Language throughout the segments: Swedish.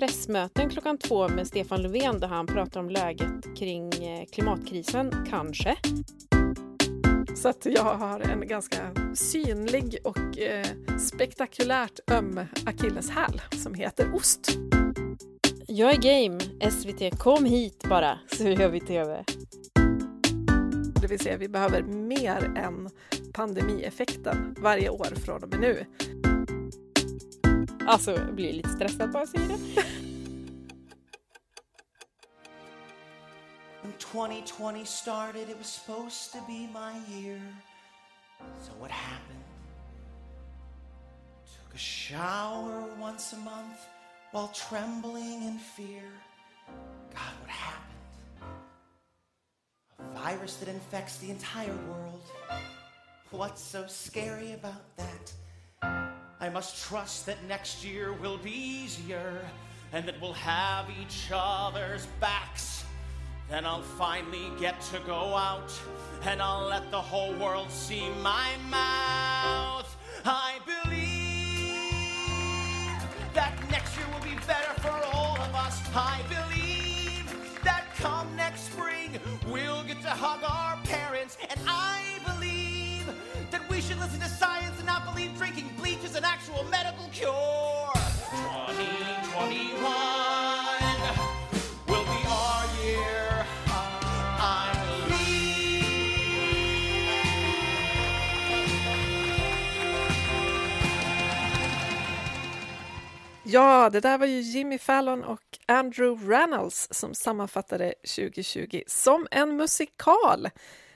pressmöten klockan två med Stefan Löfven där han pratar om läget kring eh, klimatkrisen, kanske. Så att jag har en ganska synlig och eh, spektakulärt öm akilleshäl som heter ost. Jag är game. SVT, kom hit bara så gör vi TV. Det vill säga vi behöver mer än pandemieffekten varje år från och med nu. Alltså, jag blir det. When 2020 started, it was supposed to be my year. So what happened? Took a shower once a month while trembling in fear. God, what happened? A virus that infects the entire world. What's so scary about that? I must trust that next year will be easier and that we'll have each other's backs. Then I'll finally get to go out and I'll let the whole world see my mouth. I believe that next year will be better for all of us. I believe that come next spring we'll get to hug our parents. And I believe that we should listen to science and not believe drinking to a medical cure. 2021 will be our year. I Ja, det där var ju Jimmy Fallon och Andrew Reynolds som sammanfattade 2020 som en musikal.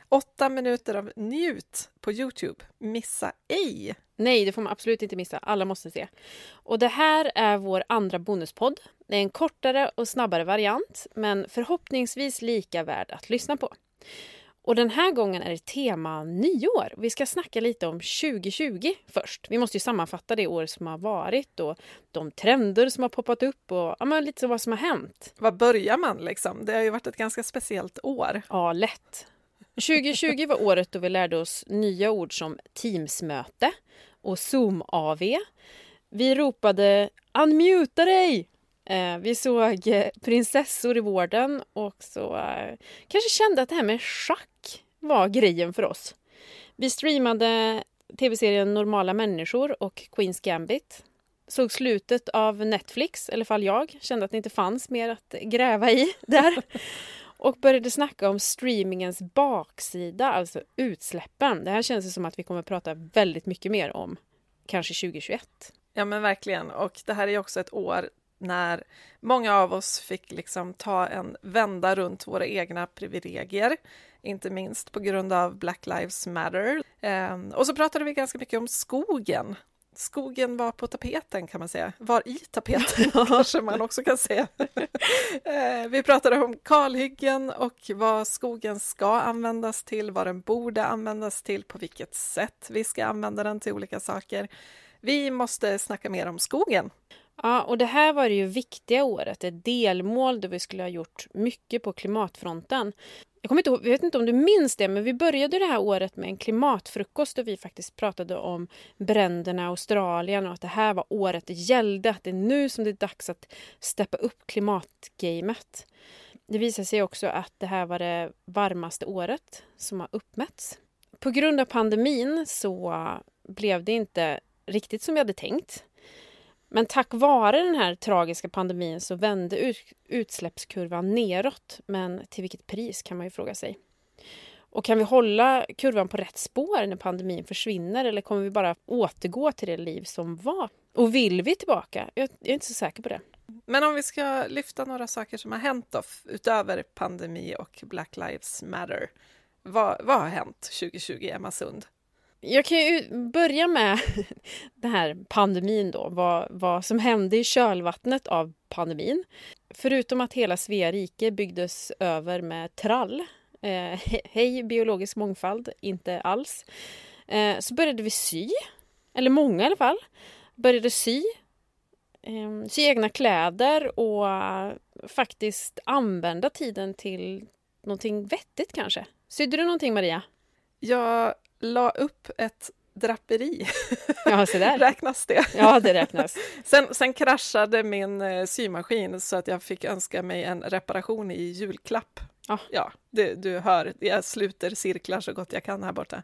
Åtta minuter av njut på Youtube. Missa ej! Nej, det får man absolut inte missa. Alla måste se. Och det här är vår andra bonuspodd. Det är en kortare och snabbare variant, men förhoppningsvis lika värd att lyssna på. Och den här gången är det tema nyår. Vi ska snacka lite om 2020 först. Vi måste ju sammanfatta det år som har varit och de trender som har poppat upp och ja, lite så vad som har hänt. Var börjar man liksom? Det har ju varit ett ganska speciellt år. Ja, lätt. 2020 var året då vi lärde oss nya ord som Teamsmöte och Zoom-AV. Vi ropade “Unmuta dig!” eh, Vi såg eh, prinsessor i vården och så eh, kanske kände att det här med schack var grejen för oss. Vi streamade tv-serien Normala människor och Queens Gambit. Såg slutet av Netflix, eller fall jag. Kände att det inte fanns mer att gräva i där. Och började snacka om streamingens baksida, alltså utsläppen. Det här känns det som att vi kommer att prata väldigt mycket mer om, kanske 2021. Ja men verkligen, och det här är också ett år när många av oss fick liksom ta en vända runt våra egna privilegier, inte minst på grund av Black Lives Matter. Ehm, och så pratade vi ganska mycket om skogen. Skogen var på tapeten kan man säga, var i tapeten kanske man också kan säga. Ehm, vi pratade om kalhyggen och vad skogen ska användas till, vad den borde användas till, på vilket sätt vi ska använda den till olika saker. Vi måste snacka mer om skogen. Ja, och det här var det ju viktiga året, ett delmål då vi skulle ha gjort mycket på klimatfronten. Jag, kommer inte ihåg, jag vet inte om du minns det, men vi började det här året med en klimatfrukost där vi faktiskt pratade om bränderna i Australien och att det här var året det gällde, att det är nu som det är dags att steppa upp klimatgamet. Det visade sig också att det här var det varmaste året som har uppmätts. På grund av pandemin så blev det inte riktigt som vi hade tänkt. Men tack vare den här tragiska pandemin så vände utsläppskurvan neråt. Men till vilket pris kan man ju fråga sig. Och kan vi hålla kurvan på rätt spår när pandemin försvinner eller kommer vi bara återgå till det liv som var? Och vill vi tillbaka? Jag är inte så säker på det. Men om vi ska lyfta några saker som har hänt då, utöver pandemi och Black Lives Matter. Vad, vad har hänt 2020, Emma Sund? Jag kan ju börja med den här pandemin då, vad, vad som hände i kölvattnet av pandemin. Förutom att hela Svea rike byggdes över med trall, eh, hej biologisk mångfald, inte alls, eh, så började vi sy, eller många i alla fall, började sy, eh, sy egna kläder och faktiskt använda tiden till någonting vettigt kanske. Sydde du någonting Maria? Jag la upp ett draperi. Ja, så där. Räknas det? Ja, det räknas. Sen, sen kraschade min eh, symaskin så att jag fick önska mig en reparation i julklapp. Ah. Ja, du, du hör, jag sluter cirklar så gott jag kan här borta.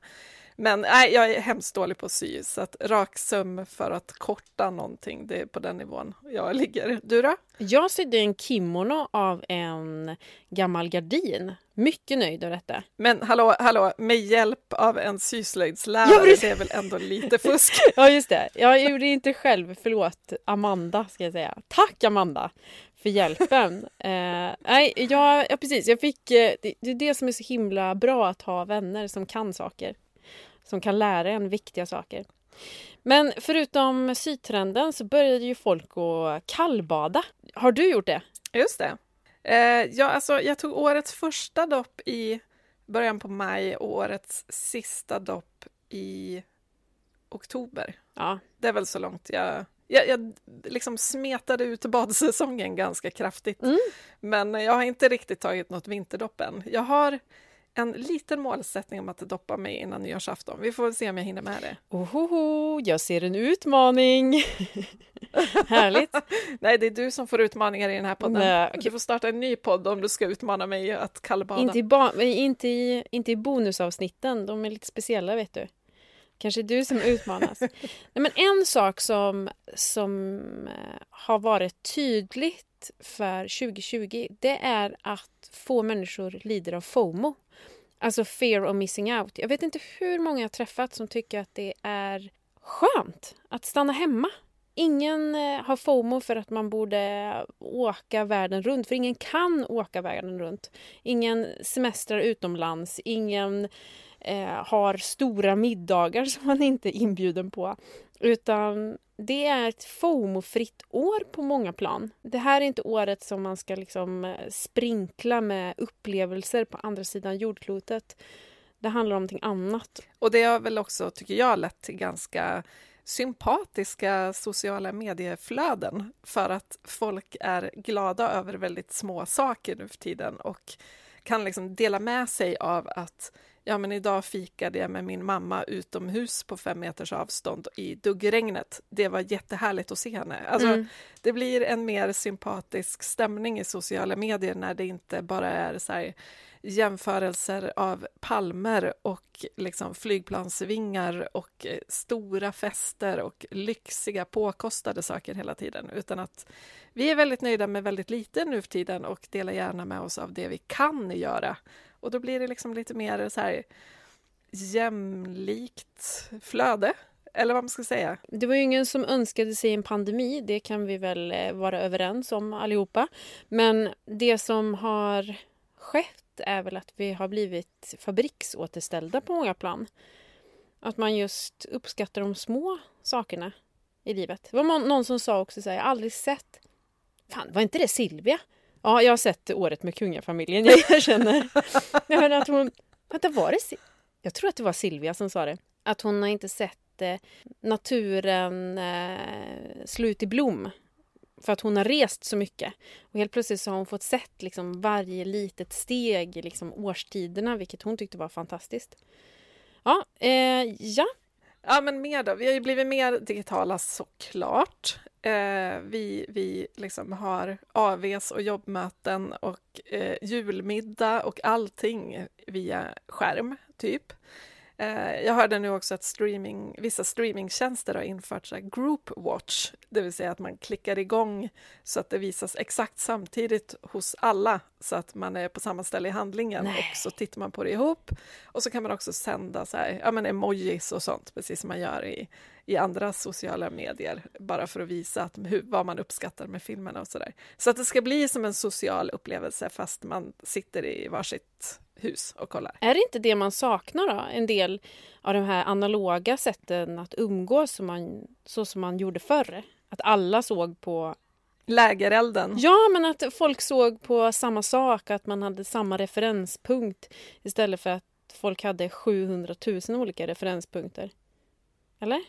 Men nej, jag är hemskt dålig på att sy, så att rak söm för att korta någonting, det är på den nivån jag ligger. Du då? Jag sydde en kimono av en gammal gardin. Mycket nöjd av detta. Men hallå, hallå, med hjälp av en syslöjdslärare, Ja, det är väl ändå lite fusk? Ja, just det. Jag gjorde det inte själv. Förlåt, Amanda ska jag säga. Tack Amanda för hjälpen. eh, nej, jag, ja, precis. Jag fick, eh, det, det är det som är så himla bra att ha vänner som kan saker. Som kan lära en viktiga saker. Men förutom sytrenden så började ju folk att kallbada. Har du gjort det? Just det. Eh, ja, alltså, jag tog årets första dopp i början på maj och årets sista dopp i oktober. Ja. Det är väl så långt jag... Jag, jag liksom smetade ut badsäsongen ganska kraftigt. Mm. Men jag har inte riktigt tagit något vinterdopp än. Jag har en liten målsättning om att doppa mig innan nyårsafton. Vi får se om jag hinner med det. Ohoho, jag ser en utmaning. Härligt. Nej, det är du som får utmaningar i den här podden. Nej. Du får starta en ny podd om du ska utmana mig att kallbada. Inte i, ba- inte, i, inte i bonusavsnitten, de är lite speciella vet du. Kanske du som utmanas. Nej, men en sak som, som eh, har varit tydligt för 2020 det är att få människor lider av FOMO. Alltså fear of missing out. Jag vet inte hur många jag träffat som tycker att det är skönt att stanna hemma. Ingen eh, har FOMO för att man borde åka världen runt, för ingen kan åka världen runt. Ingen semestrar utomlands, ingen eh, har stora middagar som man inte är inbjuden på. Utan det är ett FOMO-fritt år på många plan. Det här är inte året som man ska liksom eh, sprinkla med upplevelser på andra sidan jordklotet. Det handlar om någonting annat. Och det har väl också, tycker jag, lett till ganska sympatiska sociala medieflöden för att folk är glada över väldigt små saker nu för tiden och kan liksom dela med sig av att ja, men idag fikade jag med min mamma utomhus på fem meters avstånd i duggregnet. Det var jättehärligt att se henne. Alltså, Mm. Det blir en mer sympatisk stämning i sociala medier när det inte bara är så här jämförelser av palmer och liksom flygplansvingar och eh, stora fester och lyxiga påkostade saker hela tiden, utan att vi är väldigt nöjda med väldigt lite nu för tiden och delar gärna med oss av det vi kan göra. Och då blir det liksom lite mer så här jämlikt flöde, eller vad man ska säga. Det var ju ingen som önskade sig en pandemi, det kan vi väl eh, vara överens om allihopa. Men det som har skett är väl att vi har blivit fabriksåterställda på många plan. Att man just uppskattar de små sakerna i livet. Det var någon som sa också så här, jag har aldrig sett... Fan, var inte det Silvia? Ja, jag har sett Året med kungafamiljen, jag erkänner. Jag hörde att hon... Vänta, var det... Jag tror att det var Silvia som sa det. Att hon har inte sett eh, naturen eh, slå ut i blom. För att hon har rest så mycket. Och helt plötsligt så har hon fått sett liksom varje litet steg i liksom årstiderna, vilket hon tyckte var fantastiskt. Ja, eh, ja. Ja, men mer då. Vi har ju blivit mer digitala såklart. Eh, vi vi liksom har AVs och jobbmöten och eh, julmiddag och allting via skärm, typ. Eh, jag hörde nu också att streaming, vissa streamingtjänster har infört så här group watch, det vill säga att man klickar igång så att det visas exakt samtidigt hos alla så att man är på samma ställe i handlingen Nej. och så tittar man på det ihop och så kan man också sända så här, ja, men emojis och sånt, precis som man gör i, i andra sociala medier, bara för att visa att, hur, vad man uppskattar med filmerna och så där. Så att det ska bli som en social upplevelse fast man sitter i varsitt hus och kollar. Är det inte det man saknar då? En del av de här analoga sätten att umgås som man, så som man gjorde förr. Att alla såg på... Lägerelden. Ja, men att folk såg på samma sak, att man hade samma referenspunkt istället för att folk hade 700 000 olika referenspunkter. Eller?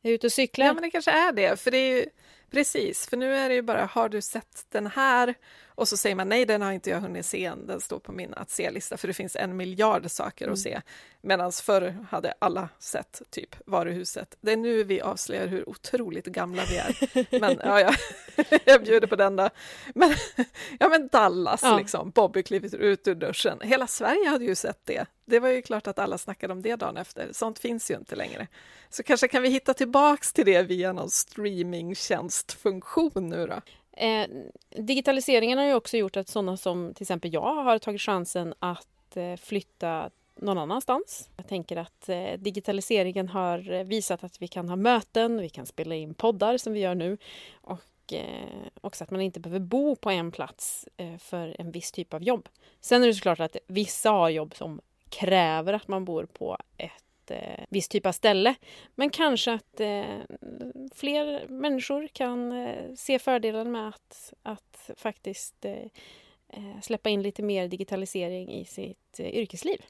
Jag är ute och cyklar. Ja, men det kanske är det. För det är ju, precis, för nu är det ju bara, har du sett den här? Och så säger man nej, den har inte jag hunnit se än, den står på min att se-lista, för det finns en miljard saker mm. att se. Medan förr hade alla sett typ varuhuset. Det är nu vi avslöjar hur otroligt gamla vi är. Men ja, ja. jag bjuder på den då. Men, ja, men Dallas, ja. liksom. Bobby klivit ut ur duschen. Hela Sverige hade ju sett det. Det var ju klart att alla snackade om det dagen efter. Sånt finns ju inte längre. Så kanske kan vi hitta tillbaks till det via någon streamingtjänstfunktion nu då? Eh, digitaliseringen har ju också gjort att sådana som till exempel jag har tagit chansen att eh, flytta någon annanstans. Jag tänker att eh, digitaliseringen har visat att vi kan ha möten, vi kan spela in poddar som vi gör nu och eh, också att man inte behöver bo på en plats eh, för en viss typ av jobb. Sen är det såklart att vissa har jobb som kräver att man bor på ett eh, viss typ av ställe. Men kanske att eh, fler människor kan eh, se fördelen med att, att faktiskt eh, eh, släppa in lite mer digitalisering i sitt eh, yrkesliv.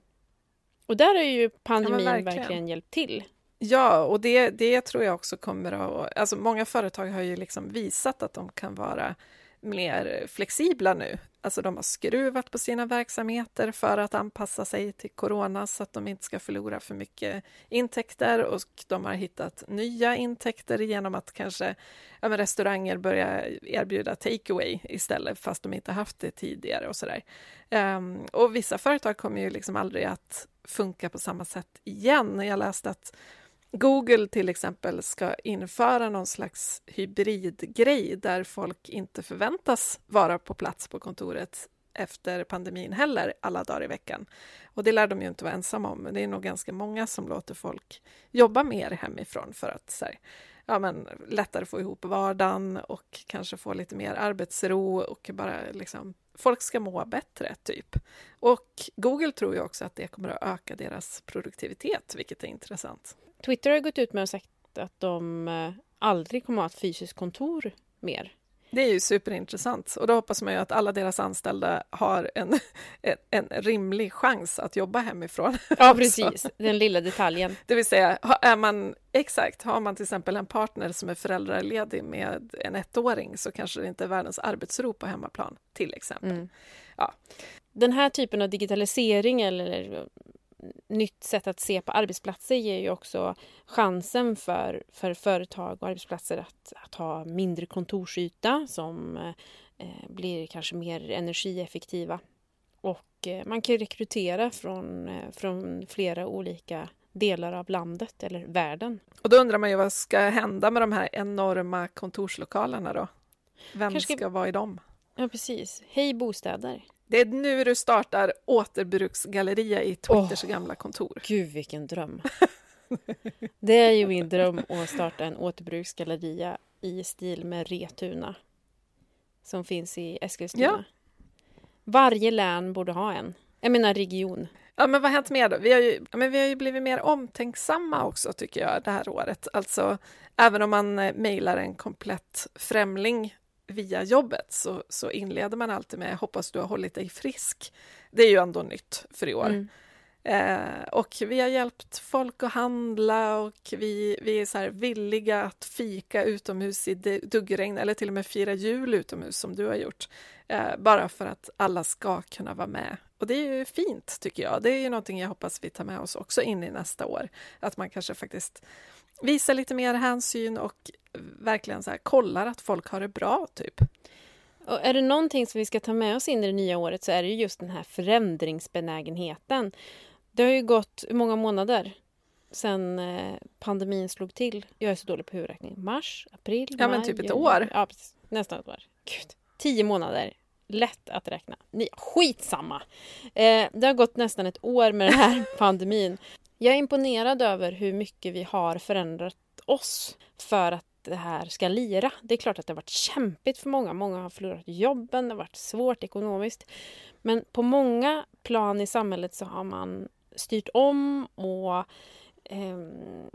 Och där har ju pandemin ja, verkligen. verkligen hjälpt till. Ja, och det, det tror jag också kommer att... Alltså många företag har ju liksom visat att de kan vara mer flexibla nu. Alltså de har skruvat på sina verksamheter för att anpassa sig till corona så att de inte ska förlora för mycket intäkter och de har hittat nya intäkter genom att kanske ja, restauranger börjar erbjuda takeaway istället fast de inte haft det tidigare och sådär. Um, och vissa företag kommer ju liksom aldrig att funka på samma sätt igen. Jag läste att Google till exempel ska införa någon slags hybridgrej där folk inte förväntas vara på plats på kontoret efter pandemin heller, alla dagar i veckan. Och det lär de ju inte vara ensamma om, men det är nog ganska många som låter folk jobba mer hemifrån för att så här, ja, men, lättare få ihop vardagen och kanske få lite mer arbetsro och bara liksom, folk ska må bättre, typ. Och Google tror ju också att det kommer att öka deras produktivitet, vilket är intressant. Twitter har gått ut med och sagt att de eh, aldrig kommer att ha ett fysiskt kontor mer. Det är ju superintressant och då hoppas man ju att alla deras anställda har en, en, en rimlig chans att jobba hemifrån. Ja, precis. Den lilla detaljen. Det vill säga, är man exakt, har man till exempel en partner som är föräldraledig med en ettåring så kanske det inte är världens arbetsro på hemmaplan, till exempel. Mm. Ja. Den här typen av digitalisering eller nytt sätt att se på arbetsplatser ger ju också chansen för, för företag och arbetsplatser att, att ha mindre kontorsyta som eh, blir kanske mer energieffektiva. Och eh, man kan rekrytera från, eh, från flera olika delar av landet eller världen. Och då undrar man ju vad ska hända med de här enorma kontorslokalerna då? Vem Kanske... ska vara i dem? Ja, precis. Hej bostäder! Det är nu du startar återbruksgalleria i Twitters oh, gamla kontor. Gud, vilken dröm! det är ju min dröm att starta en återbruksgalleria i stil med Retuna som finns i Eskilstuna. Ja. Varje län borde ha en. Jag menar region. Ja, men vad har hänt mer då? Vi har, ju, men vi har ju blivit mer omtänksamma också, tycker jag, det här året. Alltså, även om man eh, mejlar en komplett främling via jobbet så, så inleder man alltid med hoppas du har hållit dig frisk. Det är ju ändå nytt för i år. Mm. Eh, och vi har hjälpt folk att handla och vi, vi är så villiga att fika utomhus i duggregn eller till och med fira jul utomhus som du har gjort. Eh, bara för att alla ska kunna vara med. Och det är ju fint tycker jag. Det är ju någonting jag hoppas vi tar med oss också in i nästa år. Att man kanske faktiskt visar lite mer hänsyn och verkligen så här, kollar att folk har det bra, typ. Och är det någonting som vi ska ta med oss in i det nya året så är det just den här förändringsbenägenheten. Det har ju gått många månader sedan eh, pandemin slog till. Jag är så dålig på huvudräkning. Mars, april, Ja, maj, men typ ett juni. år. Ja, precis. Nästan ett år. Gud. Tio månader. Lätt att räkna. Ni, skitsamma! Eh, det har gått nästan ett år med den här pandemin. Jag är imponerad över hur mycket vi har förändrat oss för att det här ska lira. Det är klart att det har varit kämpigt för många. Många har förlorat jobben, det har varit svårt ekonomiskt. Men på många plan i samhället så har man styrt om och eh,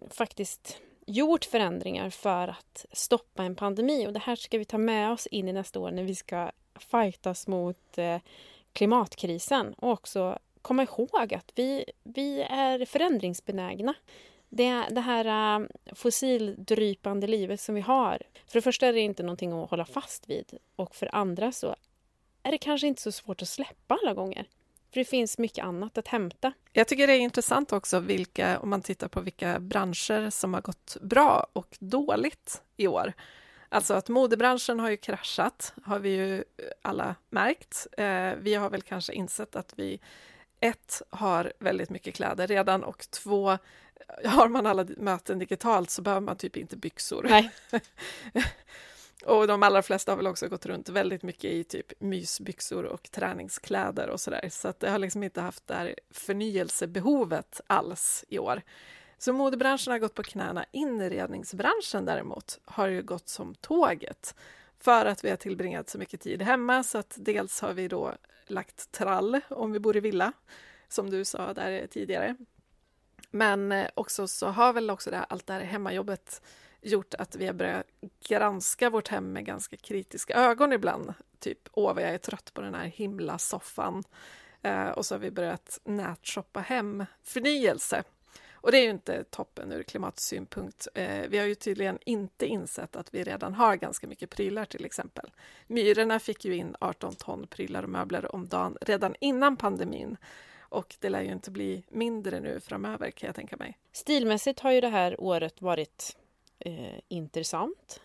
faktiskt gjort förändringar för att stoppa en pandemi. Och det här ska vi ta med oss in i nästa år när vi ska fightas mot eh, klimatkrisen och också komma ihåg att vi, vi är förändringsbenägna. Det, det här äh, fossildrypande livet som vi har. För det första är det inte någonting att hålla fast vid och för andra så är det kanske inte så svårt att släppa alla gånger. För det finns mycket annat att hämta. Jag tycker det är intressant också vilka, om man tittar på vilka branscher som har gått bra och dåligt i år. Alltså att modebranschen har ju kraschat, har vi ju alla märkt. Eh, vi har väl kanske insett att vi ett, har väldigt mycket kläder redan och två, har man alla möten digitalt så behöver man typ inte byxor. Och de allra flesta har väl också gått runt väldigt mycket i typ mysbyxor och träningskläder och sådär. Så att det har liksom inte haft det här förnyelsebehovet alls i år. Så modebranschen har gått på knäna. Inredningsbranschen däremot har ju gått som tåget för att vi har tillbringat så mycket tid hemma så att dels har vi då lagt trall om vi bor i villa, som du sa där tidigare. Men eh, också så har väl också det här, allt det här hemmajobbet gjort att vi har börjat granska vårt hem med ganska kritiska ögon ibland. Typ, åh vad jag är trött på den här himla soffan. Eh, och så har vi börjat nätshoppa hem förnyelse. Och det är ju inte toppen ur klimatsynpunkt. Eh, vi har ju tydligen inte insett att vi redan har ganska mycket prylar till exempel. Myrorna fick ju in 18 ton prylar och möbler om dagen redan innan pandemin. Och det lär ju inte bli mindre nu framöver kan jag tänka mig. Stilmässigt har ju det här året varit eh, intressant.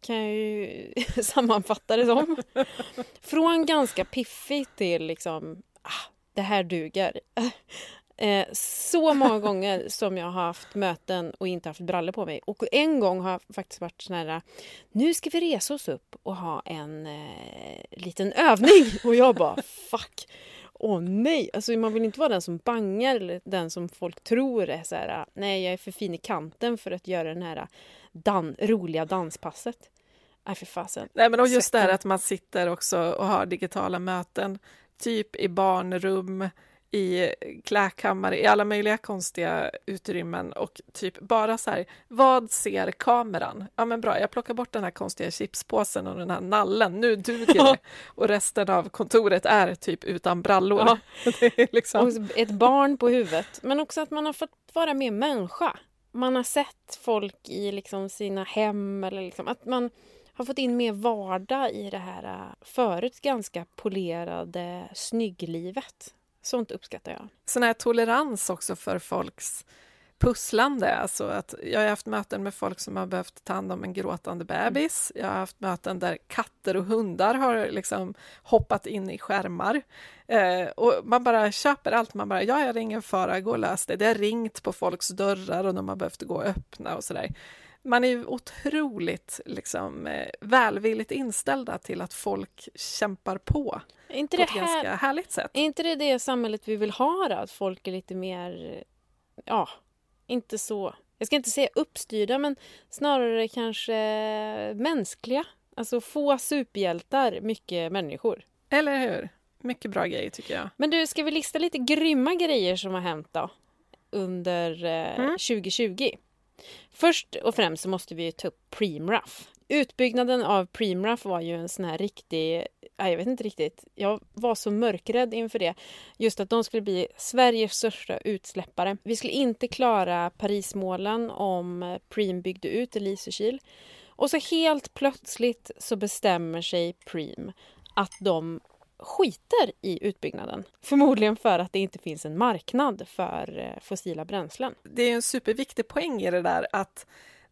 Kan jag ju sammanfatta det som. Från ganska piffigt till liksom, ah, det här duger. Eh, så många gånger som jag har haft möten och inte haft brallor på mig. Och en gång har jag faktiskt varit sån här, nu ska vi resa oss upp och ha en eh, liten övning. Och jag bara, fuck. Åh nej! Alltså man vill inte vara den som bangar eller den som folk tror är så här, nej jag är för fin i kanten för att göra den här dan roliga danspasset. Nej för fasen. Nej men och just det här att man sitter också och har digitala möten, typ i barnrum, i klädkammare, i alla möjliga konstiga utrymmen och typ bara så här, vad ser kameran? Ja men bra, jag plockar bort den här konstiga chipspåsen och den här nallen, nu duger det. Och resten av kontoret är typ utan brallor. Ja. liksom... Och ett barn på huvudet, men också att man har fått vara mer människa. Man har sett folk i liksom sina hem eller liksom att man har fått in mer vardag i det här äh, förut ganska polerade snygglivet. Sånt uppskattar jag. Sån här tolerans också för folks pusslande. Alltså att jag har haft möten med folk som har behövt ta hand om en gråtande bebis. Jag har haft möten där katter och hundar har liksom hoppat in i skärmar. Eh, och man bara köper allt. Man bara, ja, jag ringer fara, gå och lös det. Det har ringt på folks dörrar och de har behövt gå och öppna och sådär man är otroligt liksom, eh, välvilligt inställda till att folk kämpar på inte på ett här, ganska härligt sätt. Är inte det det samhället vi vill ha då? Att folk är lite mer, ja, inte så, jag ska inte säga uppstyrda, men snarare kanske mänskliga. Alltså få superhjältar, mycket människor. Eller hur? Mycket bra grejer tycker jag. Men du, ska vi lista lite grymma grejer som har hänt då? Under eh, mm. 2020? Först och främst så måste vi ta upp Preemraff. Utbyggnaden av Preemraff var ju en sån här riktig... Jag vet inte riktigt. Jag var så mörkrädd inför det. Just att de skulle bli Sveriges största utsläppare. Vi skulle inte klara Parismålen om Preem byggde ut i Lysekil. Och så helt plötsligt så bestämmer sig Preem att de skiter i utbyggnaden. Förmodligen för att det inte finns en marknad för eh, fossila bränslen. Det är en superviktig poäng i det där att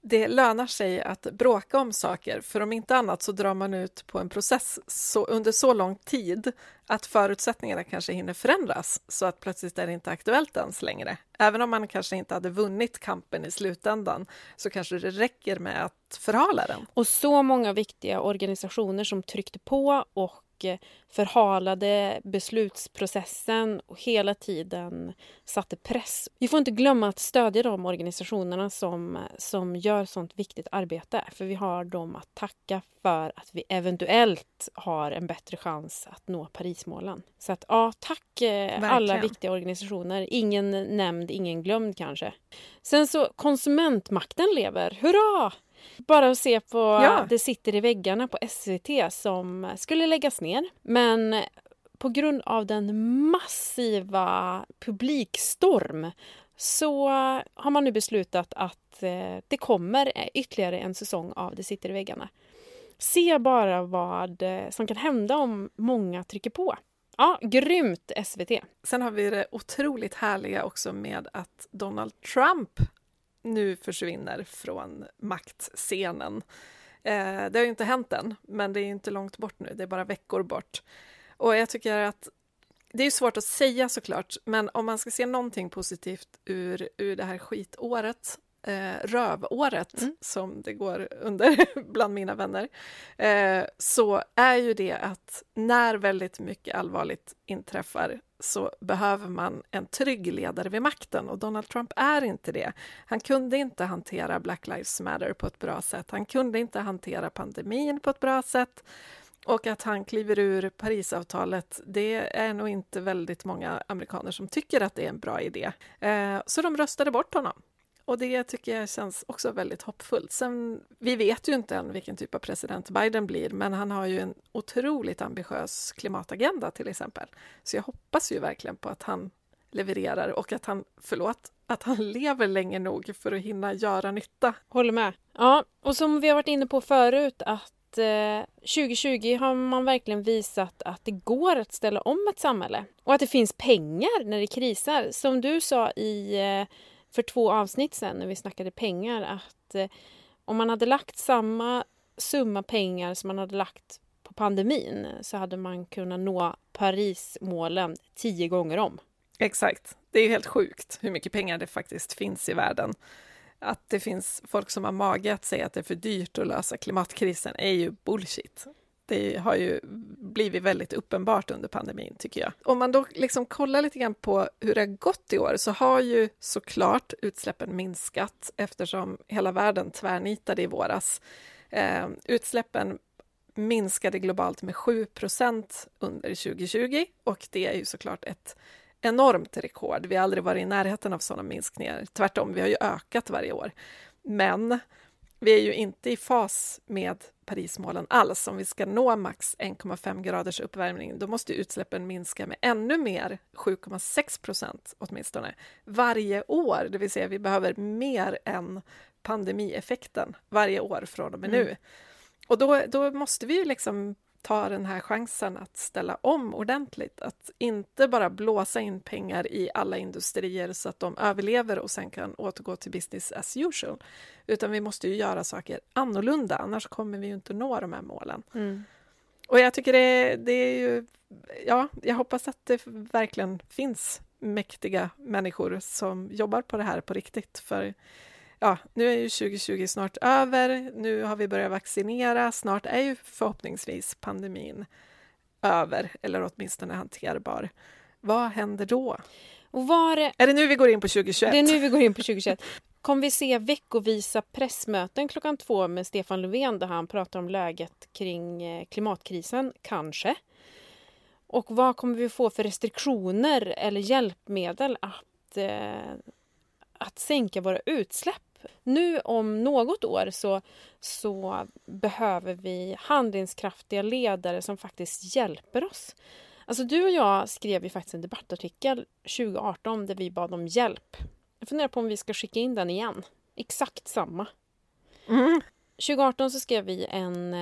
det lönar sig att bråka om saker, för om inte annat så drar man ut på en process så, under så lång tid att förutsättningarna kanske hinner förändras så att plötsligt är det inte aktuellt ens längre. Även om man kanske inte hade vunnit kampen i slutändan så kanske det räcker med att förhala den. Och så många viktiga organisationer som tryckte på och förhalade beslutsprocessen och hela tiden satte press. Vi får inte glömma att stödja de organisationerna som, som gör sånt viktigt arbete för vi har dem att tacka för att vi eventuellt har en bättre chans att nå Parismålen. Så att ja, tack eh, alla viktiga organisationer. Ingen nämnd, ingen glömd kanske. Sen så konsumentmakten lever. Hurra! Bara att se på ja. Det sitter i väggarna på SVT som skulle läggas ner. Men på grund av den massiva publikstorm så har man nu beslutat att eh, det kommer ytterligare en säsong av Det sitter i väggarna. Se bara vad eh, som kan hända om många trycker på. Ja, grymt SVT! Sen har vi det otroligt härliga också med att Donald Trump nu försvinner från maktscenen. Eh, det har ju inte hänt än, men det är inte långt bort nu, det är bara veckor bort. Och jag tycker att det är svårt att säga såklart, men om man ska se någonting positivt ur, ur det här skitåret eh, rövåret, mm. som det går under bland mina vänner, eh, så är ju det att när väldigt mycket allvarligt inträffar så behöver man en trygg ledare vid makten och Donald Trump är inte det. Han kunde inte hantera Black Lives Matter på ett bra sätt. Han kunde inte hantera pandemin på ett bra sätt. Och att han kliver ur Parisavtalet, det är nog inte väldigt många amerikaner som tycker att det är en bra idé. Eh, så de röstade bort honom. Och det tycker jag känns också väldigt hoppfullt. Sen, vi vet ju inte än vilken typ av president Biden blir, men han har ju en otroligt ambitiös klimatagenda till exempel. Så jag hoppas ju verkligen på att han levererar och att han, förlåt, att han lever länge nog för att hinna göra nytta. Håller med. Ja, och som vi har varit inne på förut att eh, 2020 har man verkligen visat att det går att ställa om ett samhälle och att det finns pengar när det krisar. Som du sa i eh, för två avsnitt sen när vi snackade pengar att eh, om man hade lagt samma summa pengar som man hade lagt på pandemin så hade man kunnat nå Parismålen tio gånger om. Exakt. Det är helt sjukt hur mycket pengar det faktiskt finns i världen. Att det finns folk som har mage att säga att det är för dyrt att lösa klimatkrisen är ju bullshit. Det har ju blivit väldigt uppenbart under pandemin, tycker jag. Om man då liksom kollar lite grann på hur det har gått i år så har ju såklart utsläppen minskat eftersom hela världen tvärnitade i våras. Eh, utsläppen minskade globalt med 7% under 2020 och det är ju såklart ett enormt rekord. Vi har aldrig varit i närheten av sådana minskningar. Tvärtom, vi har ju ökat varje år. Men vi är ju inte i fas med Parismålen alls. Om vi ska nå max 1,5 graders uppvärmning, då måste utsläppen minska med ännu mer, 7,6 procent åtminstone, varje år. Det vill säga, vi behöver mer än pandemieffekten varje år från och med mm. nu. Och då, då måste vi ju liksom ta den här chansen att ställa om ordentligt. Att inte bara blåsa in pengar i alla industrier så att de överlever och sen kan återgå till business as usual. Utan vi måste ju göra saker annorlunda, annars kommer vi ju inte nå de här målen. Mm. Och jag tycker det, det är ju... Ja, jag hoppas att det verkligen finns mäktiga människor som jobbar på det här på riktigt. För ja, nu är ju 2020 snart över, nu har vi börjat vaccinera, snart är ju förhoppningsvis pandemin över, eller åtminstone hanterbar. Vad händer då? Och var. Är det nu vi går in på 2021? Det är nu vi går in på 2021. Kommer vi se veckovisa pressmöten klockan två med Stefan Löfven där han pratar om läget kring eh, klimatkrisen? Kanske. Och vad kommer vi få för restriktioner eller hjälpmedel att, eh, att sänka våra utsläpp? Nu om något år så, så behöver vi handlingskraftiga ledare som faktiskt hjälper oss. Alltså du och jag skrev ju faktiskt en debattartikel 2018 där vi bad om hjälp. Jag funderar på om vi ska skicka in den igen. Exakt samma. Mm. 2018 så skrev vi en,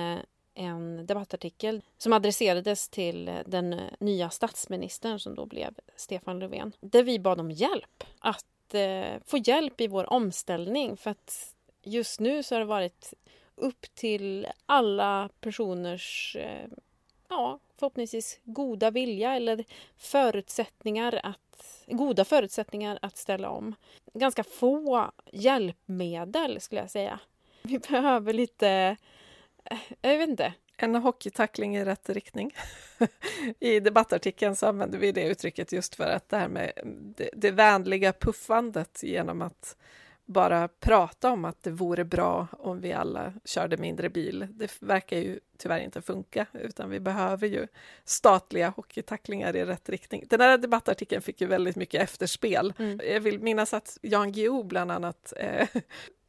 en debattartikel som adresserades till den nya statsministern som då blev Stefan Löfven. Där vi bad om hjälp att eh, få hjälp i vår omställning för att just nu så har det varit upp till alla personers eh, ja, förhoppningsvis goda vilja eller förutsättningar att, goda förutsättningar att ställa om. Ganska få hjälpmedel skulle jag säga. Vi behöver lite, eh, jag vet inte, en hockeytackling i rätt riktning. I debattartikeln så använder vi det uttrycket just för att det här med det, det vänliga puffandet genom att bara prata om att det vore bra om vi alla körde mindre bil. Det verkar ju tyvärr inte funka, utan vi behöver ju statliga hockeytacklingar i rätt riktning. Den här debattartikeln fick ju väldigt mycket efterspel. Mm. Jag vill minnas att Jan Guillou bland annat eh,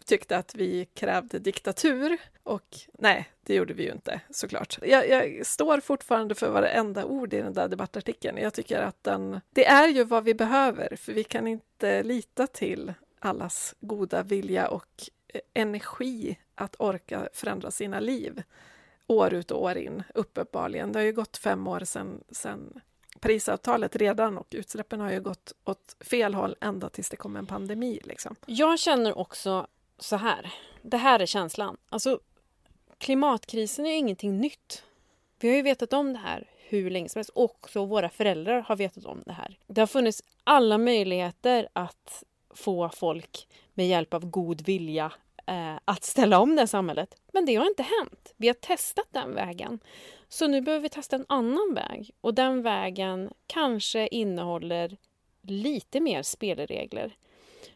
tyckte att vi krävde diktatur. Och nej, det gjorde vi ju inte såklart. Jag, jag står fortfarande för varenda ord i den där debattartikeln. Jag tycker att den, det är ju vad vi behöver, för vi kan inte lita till allas goda vilja och eh, energi att orka förändra sina liv år ut och år in, uppenbarligen. Det har ju gått fem år sedan, sedan Parisavtalet redan och utsläppen har ju gått åt fel håll ända tills det kom en pandemi. Liksom. Jag känner också så här. Det här är känslan. Alltså, klimatkrisen är ingenting nytt. Vi har ju vetat om det här hur länge som helst. Också våra föräldrar har vetat om det här. Det har funnits alla möjligheter att få folk med hjälp av god vilja eh, att ställa om det samhället. Men det har inte hänt. Vi har testat den vägen. Så nu behöver vi testa en annan väg. Och den vägen kanske innehåller lite mer spelregler.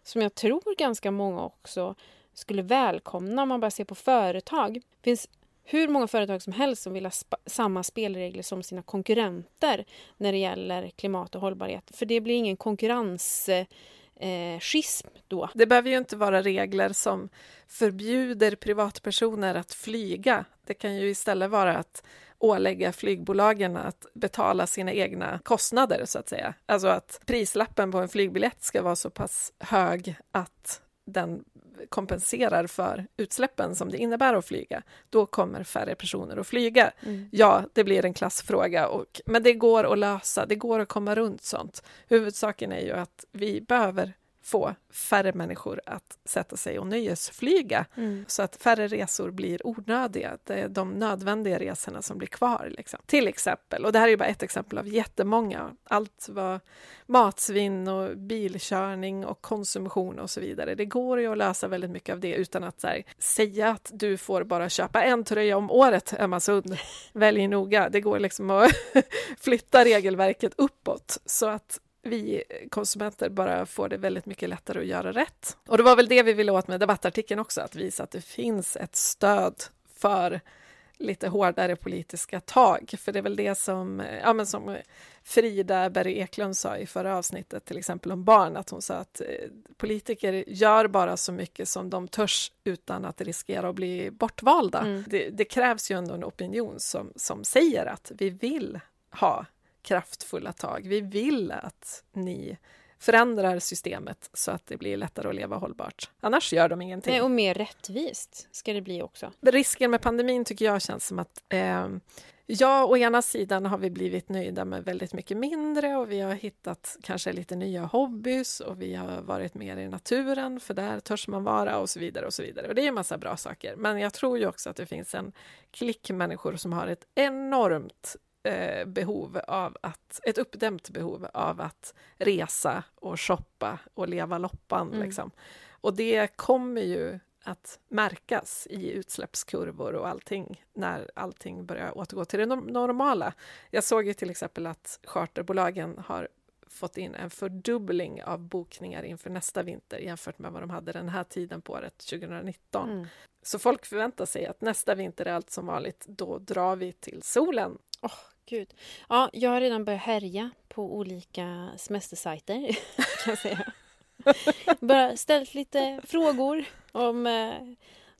Som jag tror ganska många också skulle välkomna om man bara ser på företag. Det finns hur många företag som helst som vill ha sp samma spelregler som sina konkurrenter när det gäller klimat och hållbarhet. För det blir ingen konkurrens eh, schism då. Det behöver ju inte vara regler som förbjuder privatpersoner att flyga. Det kan ju istället vara att ålägga flygbolagen att betala sina egna kostnader, så att säga. Alltså att prislappen på en flygbiljett ska vara så pass hög att den kompenserar för utsläppen som det innebär att flyga, då kommer färre personer att flyga. Mm. Ja, det blir en klassfråga, och, men det går att lösa, det går att komma runt sånt. Huvudsaken är ju att vi behöver få färre människor att sätta sig och nöjesflyga mm. så att färre resor blir onödiga. Det är de nödvändiga resorna som blir kvar. Liksom. Till exempel, och det här är bara ett exempel av jättemånga, allt vad matsvinn och bilkörning och konsumtion och så vidare. Det går ju att lösa väldigt mycket av det utan att här, säga att du får bara köpa en tröja om året, Emma Sund. Välj noga. Det går liksom att flytta regelverket uppåt så att vi konsumenter bara får det väldigt mycket lättare att göra rätt. Och det var väl det vi ville åt med debattartikeln också, att visa att det finns ett stöd för lite hårdare politiska tag. För det är väl det som, ja, men som Frida Berg Eklund sa i förra avsnittet, till exempel om barn, att hon sa att eh, politiker gör bara så mycket som de törs utan att riskera att bli bortvalda. Mm. Det, det, krävs ju ändå en opinion som, som säger att vi vill ha kraftfulla tag. Vi vill att ni förändrar systemet så att det blir lättare att leva hållbart. Annars gör de ingenting. Nej, och mer rättvist ska det bli också. Risken med pandemin tycker jag känns som att eh, Ja, å ena sidan har vi blivit nöjda med väldigt mycket mindre och vi har hittat kanske lite nya hobbys och vi har varit mer i naturen för där törs man vara och så vidare och så vidare. Och det är en massa bra saker. Men jag tror ju också att det finns en klick människor som har ett enormt eh, behov av att, ett uppdämt behov av att resa och shoppa och leva loppan. Mm. Liksom. Och det kommer ju att märkas i utsläppskurvor och allting när allting börjar återgå till det normala. Jag såg ju till exempel att charterbolagen har fått in en fördubbling av bokningar inför nästa vinter jämfört med vad de hade den här tiden på året 2019. Mm. Så folk förväntar sig att nästa vinter är allt som vanligt. Då drar vi till solen. Oh, Gud. Ja, jag har redan börjat härja på olika semestersajter, kan jag säga. Bara ställt lite frågor om eh,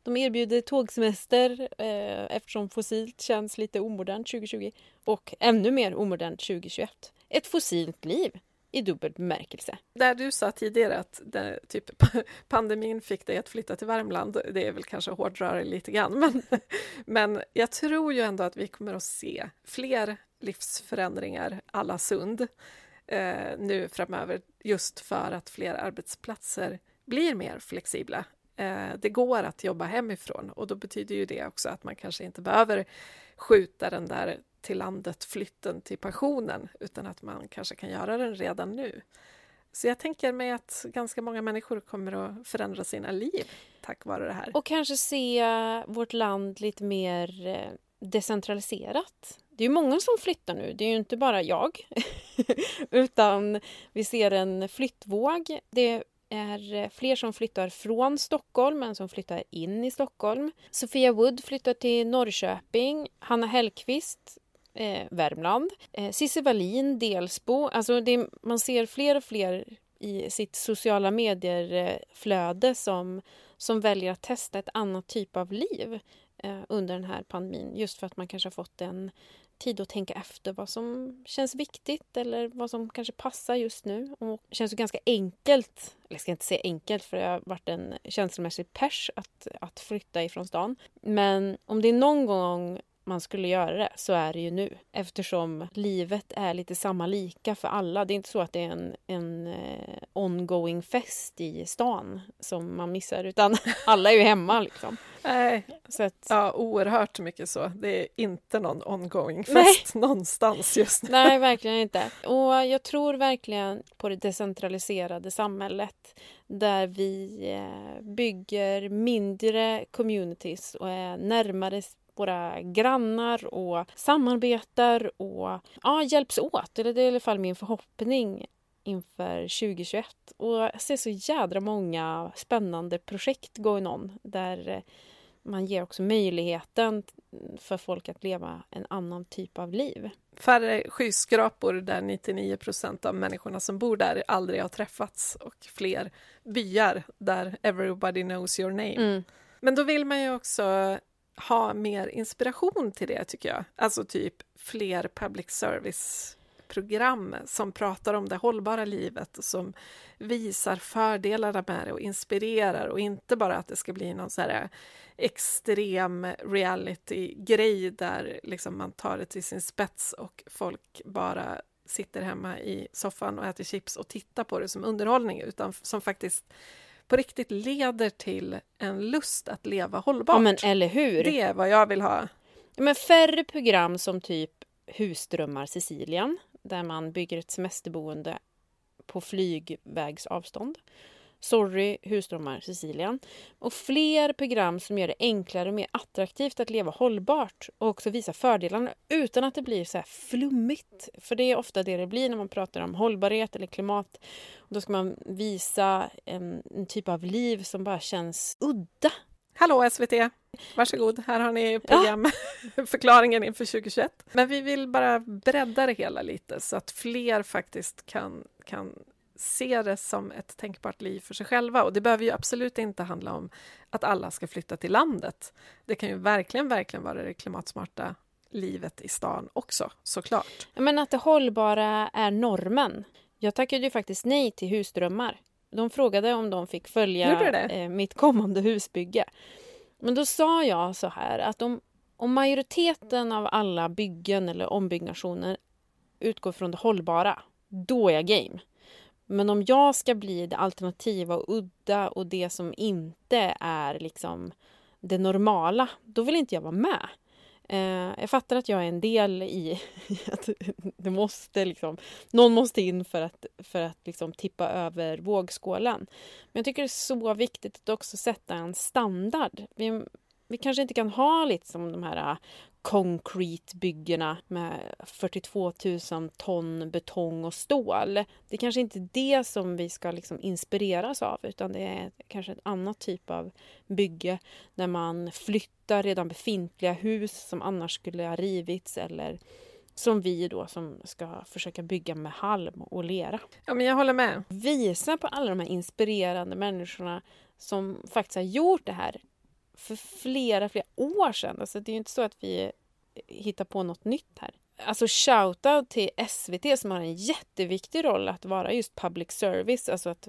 de erbjuder tågsemester eh, eftersom fossilt känns lite omodernt 2020 och ännu mer omodernt 2021. Ett fossilt liv i dubbel bemärkelse. Där du sa tidigare att det, typ, pandemin fick dig att flytta till Värmland, det är väl kanske att lite grann, men, men jag tror ju ändå att vi kommer att se fler livsförändringar alla sund eh, nu framöver, just för att fler arbetsplatser blir mer flexibla. Eh, det går att jobba hemifrån och då betyder ju det också att man kanske inte behöver skjuta den där till landet flytten till pensionen utan att man kanske kan göra den redan nu. Så jag tänker mig att ganska många människor kommer att förändra sina liv tack vare det här. Och kanske se vårt land lite mer eh, decentraliserat. Det är ju många som flyttar nu, det är ju inte bara jag. Utan vi ser en flyttvåg. Det är eh, fler som flyttar från Stockholm än som flyttar in i Stockholm. Sofia Wood flyttar till Norrköping. Hanna Hellqvist eh, Värmland. Eh, Cissi Wallin, Delsbo. Alltså det, man ser fler och fler i sitt sociala medier-flöde som, som väljer att testa ett annat typ av liv eh, under den här pandemin. Just för att man kanske har fått en tid att tänka efter vad som känns viktigt eller vad som kanske passar just nu. Och det känns ju ganska enkelt, eller jag ska inte säga enkelt för det har varit en känslomässig pers att, att flytta ifrån stan. Men om det är någon gång man skulle göra det så är det ju nu eftersom livet är lite samma lika för alla. Det är inte så att det är en, en eh, ongoing fest i stan som man missar utan alla är ju hemma liksom. Nej, Så att, ja, oerhört mycket så. Det är inte någon ongoing fest någonstans just nu. Nej, verkligen inte. Och jag tror verkligen på det decentraliserade samhället där vi eh, bygger mindre communities och är närmare våra grannar och samarbetar och ja, hjälps åt. Eller det är i alla fall min förhoppning inför 2021. Och jag ser så jädra många spännande projekt going on där eh, man ger också möjligheten för folk att leva en annan typ av liv. Färre skyskrapor där 99 procent av människorna som bor där aldrig har träffats och fler byar där everybody knows your name. Mm. Men då vill man ju också ha mer inspiration till det, tycker jag. Alltså typ fler public service-program som pratar om det hållbara livet och som visar fördelarna med det och inspirerar och inte bara att det ska bli någon så här eh, extrem reality-grej där liksom man tar det till sin spets och folk bara sitter hemma i soffan och äter chips och tittar på det som underhållning utan som faktiskt på riktigt leder till en lust att leva hållbart. Ja, men eller hur? Det är vad jag vill ha. Ja, Men färre program som typ Husdrömmar Sicilien där man bygger ett semesterboende på flygvägsavstånd. Sorry, Husdrömmar Sicilien. Och fler program som gör det enklare och mer attraktivt att leva hållbart och också visa fördelarna utan att det blir så här flummigt. För det är ofta det det blir när man pratar om hållbarhet eller klimat. Och då ska man visa en, en typ av liv som bara känns udda. Hallå SVT! Varsågod, här har ni programförklaringen inför 2021. Men vi vill bara bredda det hela lite så att fler faktiskt kan, kan se det som ett tänkbart liv för sig själva. Och det behöver ju absolut inte handla om att alla ska flytta till landet. Det kan ju verkligen, verkligen vara det klimatsmarta livet i stan också, såklart. Men att det hållbara är normen. Jag tackade ju faktiskt nej till husdrömmar. De frågade om de fick följa eh, mitt kommande husbygge. Men då sa jag så här att om, om majoriteten av alla byggen eller ombyggnationer utgår från det hållbara, då är jag game. Men om jag ska bli det alternativa och udda och det som inte är liksom det normala, då vill inte jag vara med. Eh, jag fattar att jag är en del i att det måste liksom, någon måste in för att, för att liksom tippa över vågskålen. Men jag tycker det är så viktigt att också sätta en standard. Vi, vi kanske inte kan ha liksom de här concrete-byggena med 42 000 ton betong och stål. Det är kanske inte det som vi ska liksom inspireras av utan det är kanske en annan typ av bygge där man flyttar redan befintliga hus som annars skulle ha rivits eller som vi då som ska försöka bygga med halm och lera. Ja, men jag håller med. Visa på alla de här inspirerande människorna som faktiskt har gjort det här för flera, flera år sedan. Alltså det är ju inte så att vi hittar på något nytt här. Alltså shoutout till SVT som har en jätteviktig roll att vara just public service, alltså att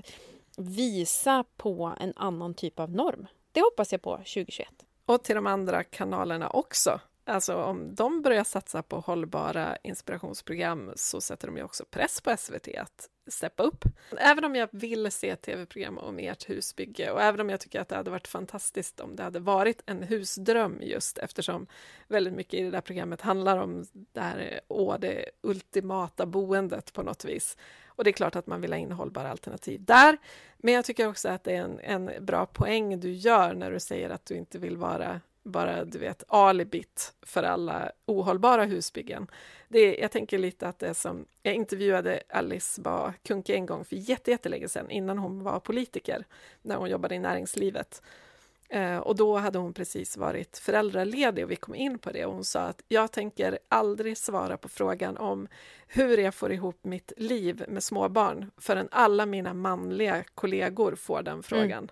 visa på en annan typ av norm. Det hoppas jag på 2021. Och till de andra kanalerna också. Alltså om de börjar satsa på hållbara inspirationsprogram så sätter de ju också press på SVT att steppa upp. Även om jag vill se tv-program om ert husbygge och även om jag tycker att det hade varit fantastiskt om det hade varit en husdröm just eftersom väldigt mycket i det där programmet handlar om det här, åh, det ultimata boendet på något vis. Och det är klart att man vill ha in hållbara alternativ där. Men jag tycker också att det är en, en bra poäng du gör när du säger att du inte vill vara bara, du vet, alibit för alla ohållbara husbyggen. Det är, jag tänker lite att det som, jag intervjuade Alice Bah Kuhnke en gång för jättelänge sedan, innan hon var politiker, när hon jobbade i näringslivet. Eh, och då hade hon precis varit föräldraledig och vi kom in på det och hon sa att jag tänker aldrig svara på frågan om hur jag får ihop mitt liv med småbarn förrän alla mina manliga kollegor får den frågan.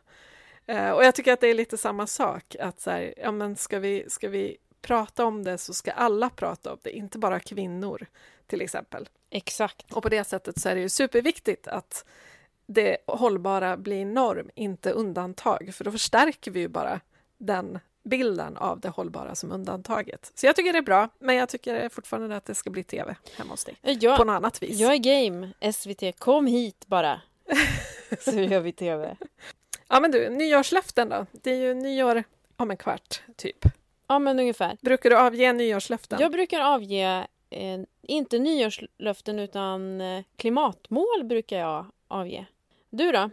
Eh, och jag tycker att det är lite samma sak, att så här, ja men ska vi, ska vi prata om det så ska alla prata om det, inte bara kvinnor till exempel. Exakt. Och på det sättet så är det ju superviktigt att det hållbara blir norm, inte undantag, för då förstärker vi ju bara den bilden av det hållbara som undantaget. Så jag tycker det är bra, men jag tycker fortfarande att det ska bli tv hemma hos dig. Jag, På något annat vis. jag är game. SVT, kom hit bara. Så gör vi tv. Ja men du, nyårslöften då? Det är ju nyår om en kvart, typ. Ja, men ungefär. Brukar du avge nyårslöften? Jag brukar avge, eh, inte nyårslöften, utan eh, klimatmål brukar jag avge. Du då?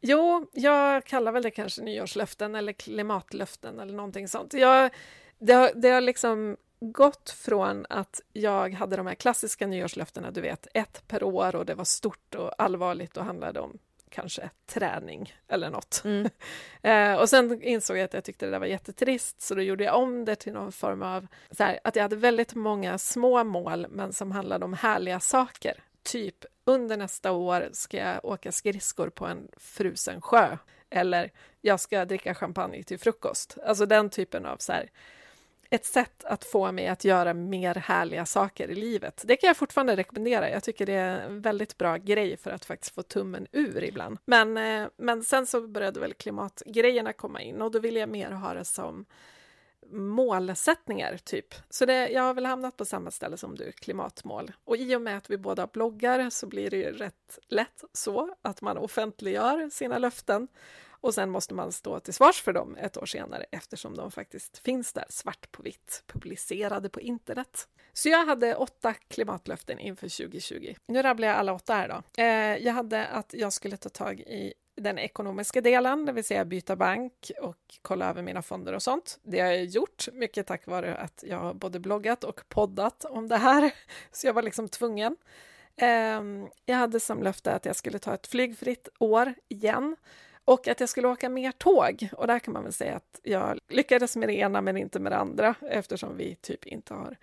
Jo, jag kallar väl det kanske nyårslöften eller klimatlöften eller någonting sånt. Jag, det, har, det har liksom gått från att jag hade de här klassiska nyårslöftena, du vet, ett per år och det var stort och allvarligt och handlade om kanske träning eller något. Mm. eh, och sen insåg jag att jag tyckte det där var jättetrist, så då gjorde jag om det till någon form av så här, att jag hade väldigt många små mål, men som handlade om härliga saker. Typ, under nästa år ska jag åka skridskor på en frusen sjö. Eller jag ska dricka champagne till frukost. Alltså den typen av så här, ett sätt att få mig att göra mer härliga saker i livet. Det kan jag fortfarande rekommendera. Jag tycker det är en väldigt bra grej för att faktiskt få tummen ur ibland. Men, eh, men sen så började väl klimatgrejerna komma in och då ville jag mer ha det som målsättningar, typ. Så det, jag har väl hamnat på samma ställe som du, klimatmål. Och i och med att vi båda bloggar så blir det ju rätt lätt så att man offentliggör sina löften och sen måste man stå till svars för dem ett år senare eftersom de faktiskt finns där svart på vitt, publicerade på internet. Så jag hade åtta klimatlöften inför 2020. Nu rabblar jag alla åtta här då. Eh, jag hade att jag skulle ta tag i den ekonomiska delen, det vill säga byta bank och kolla över mina fonder och sånt. Det har jag gjort, mycket tack vare att jag har både bloggat och poddat om det här, så jag var liksom tvungen. Ehm, jag hade som löfte att jag skulle ta ett flygfritt år igen och att jag skulle åka mer tåg. Och där kan man väl säga att jag lyckades med det ena men inte med det andra eftersom vi typ inte har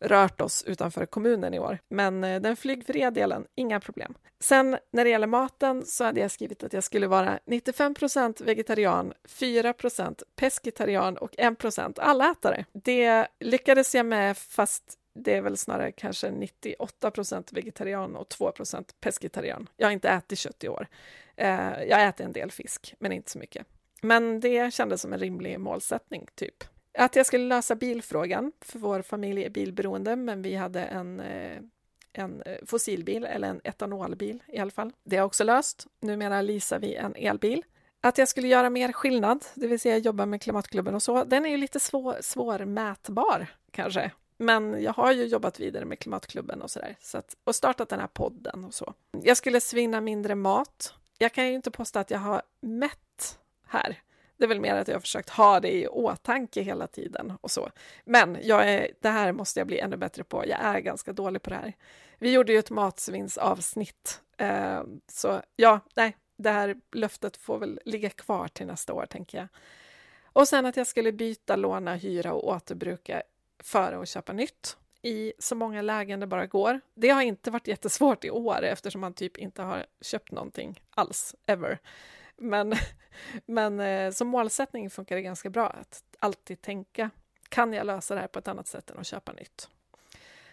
rört oss utanför kommunen i år. Men eh, den flygfria delen, inga problem. Sen när det gäller maten så hade jag skrivit att jag skulle vara 95% vegetarian, 4% pescetarian och 1% allätare. Det lyckades jag med fast det är väl snarare kanske 98% vegetarian och 2% pescetarian. Jag har inte ätit kött i år. Eh, jag äter en del fisk, men inte så mycket. Men det kändes som en rimlig målsättning, typ. Att jag skulle lösa bilfrågan, för vår familj är bilberoende, men vi hade en, eh, en eh, fossilbil, eller en etanolbil i alla fall. Det har också löst. Numera leasar vi en elbil. Att jag skulle göra mer skillnad, det vill säga jobba med Klimatklubben och så, den är ju lite svår, svårmätbar kanske. Men jag har ju jobbat vidare med Klimatklubben och sådär, så att, och startat den här podden och så. Jag skulle svinna mindre mat. Jag kan ju inte påstå att jag har mätt här. Det är väl mer att jag har försökt ha det i åtanke hela tiden och så. Men jag är, det här måste jag bli ännu bättre på. Jag är ganska dålig på det här. Vi gjorde ju ett matsvinnsavsnitt, eh, så ja, nej, det här löftet får väl ligga kvar till nästa år, tänker jag. Och sen att jag skulle byta, låna, hyra och återbruka före att köpa nytt i så många lägen det bara går. Det har inte varit jättesvårt i år eftersom man typ inte har köpt någonting alls, ever. Men, men eh, som målsättning funkar det ganska bra att alltid tänka, kan jag lösa det här på ett annat sätt än att köpa nytt?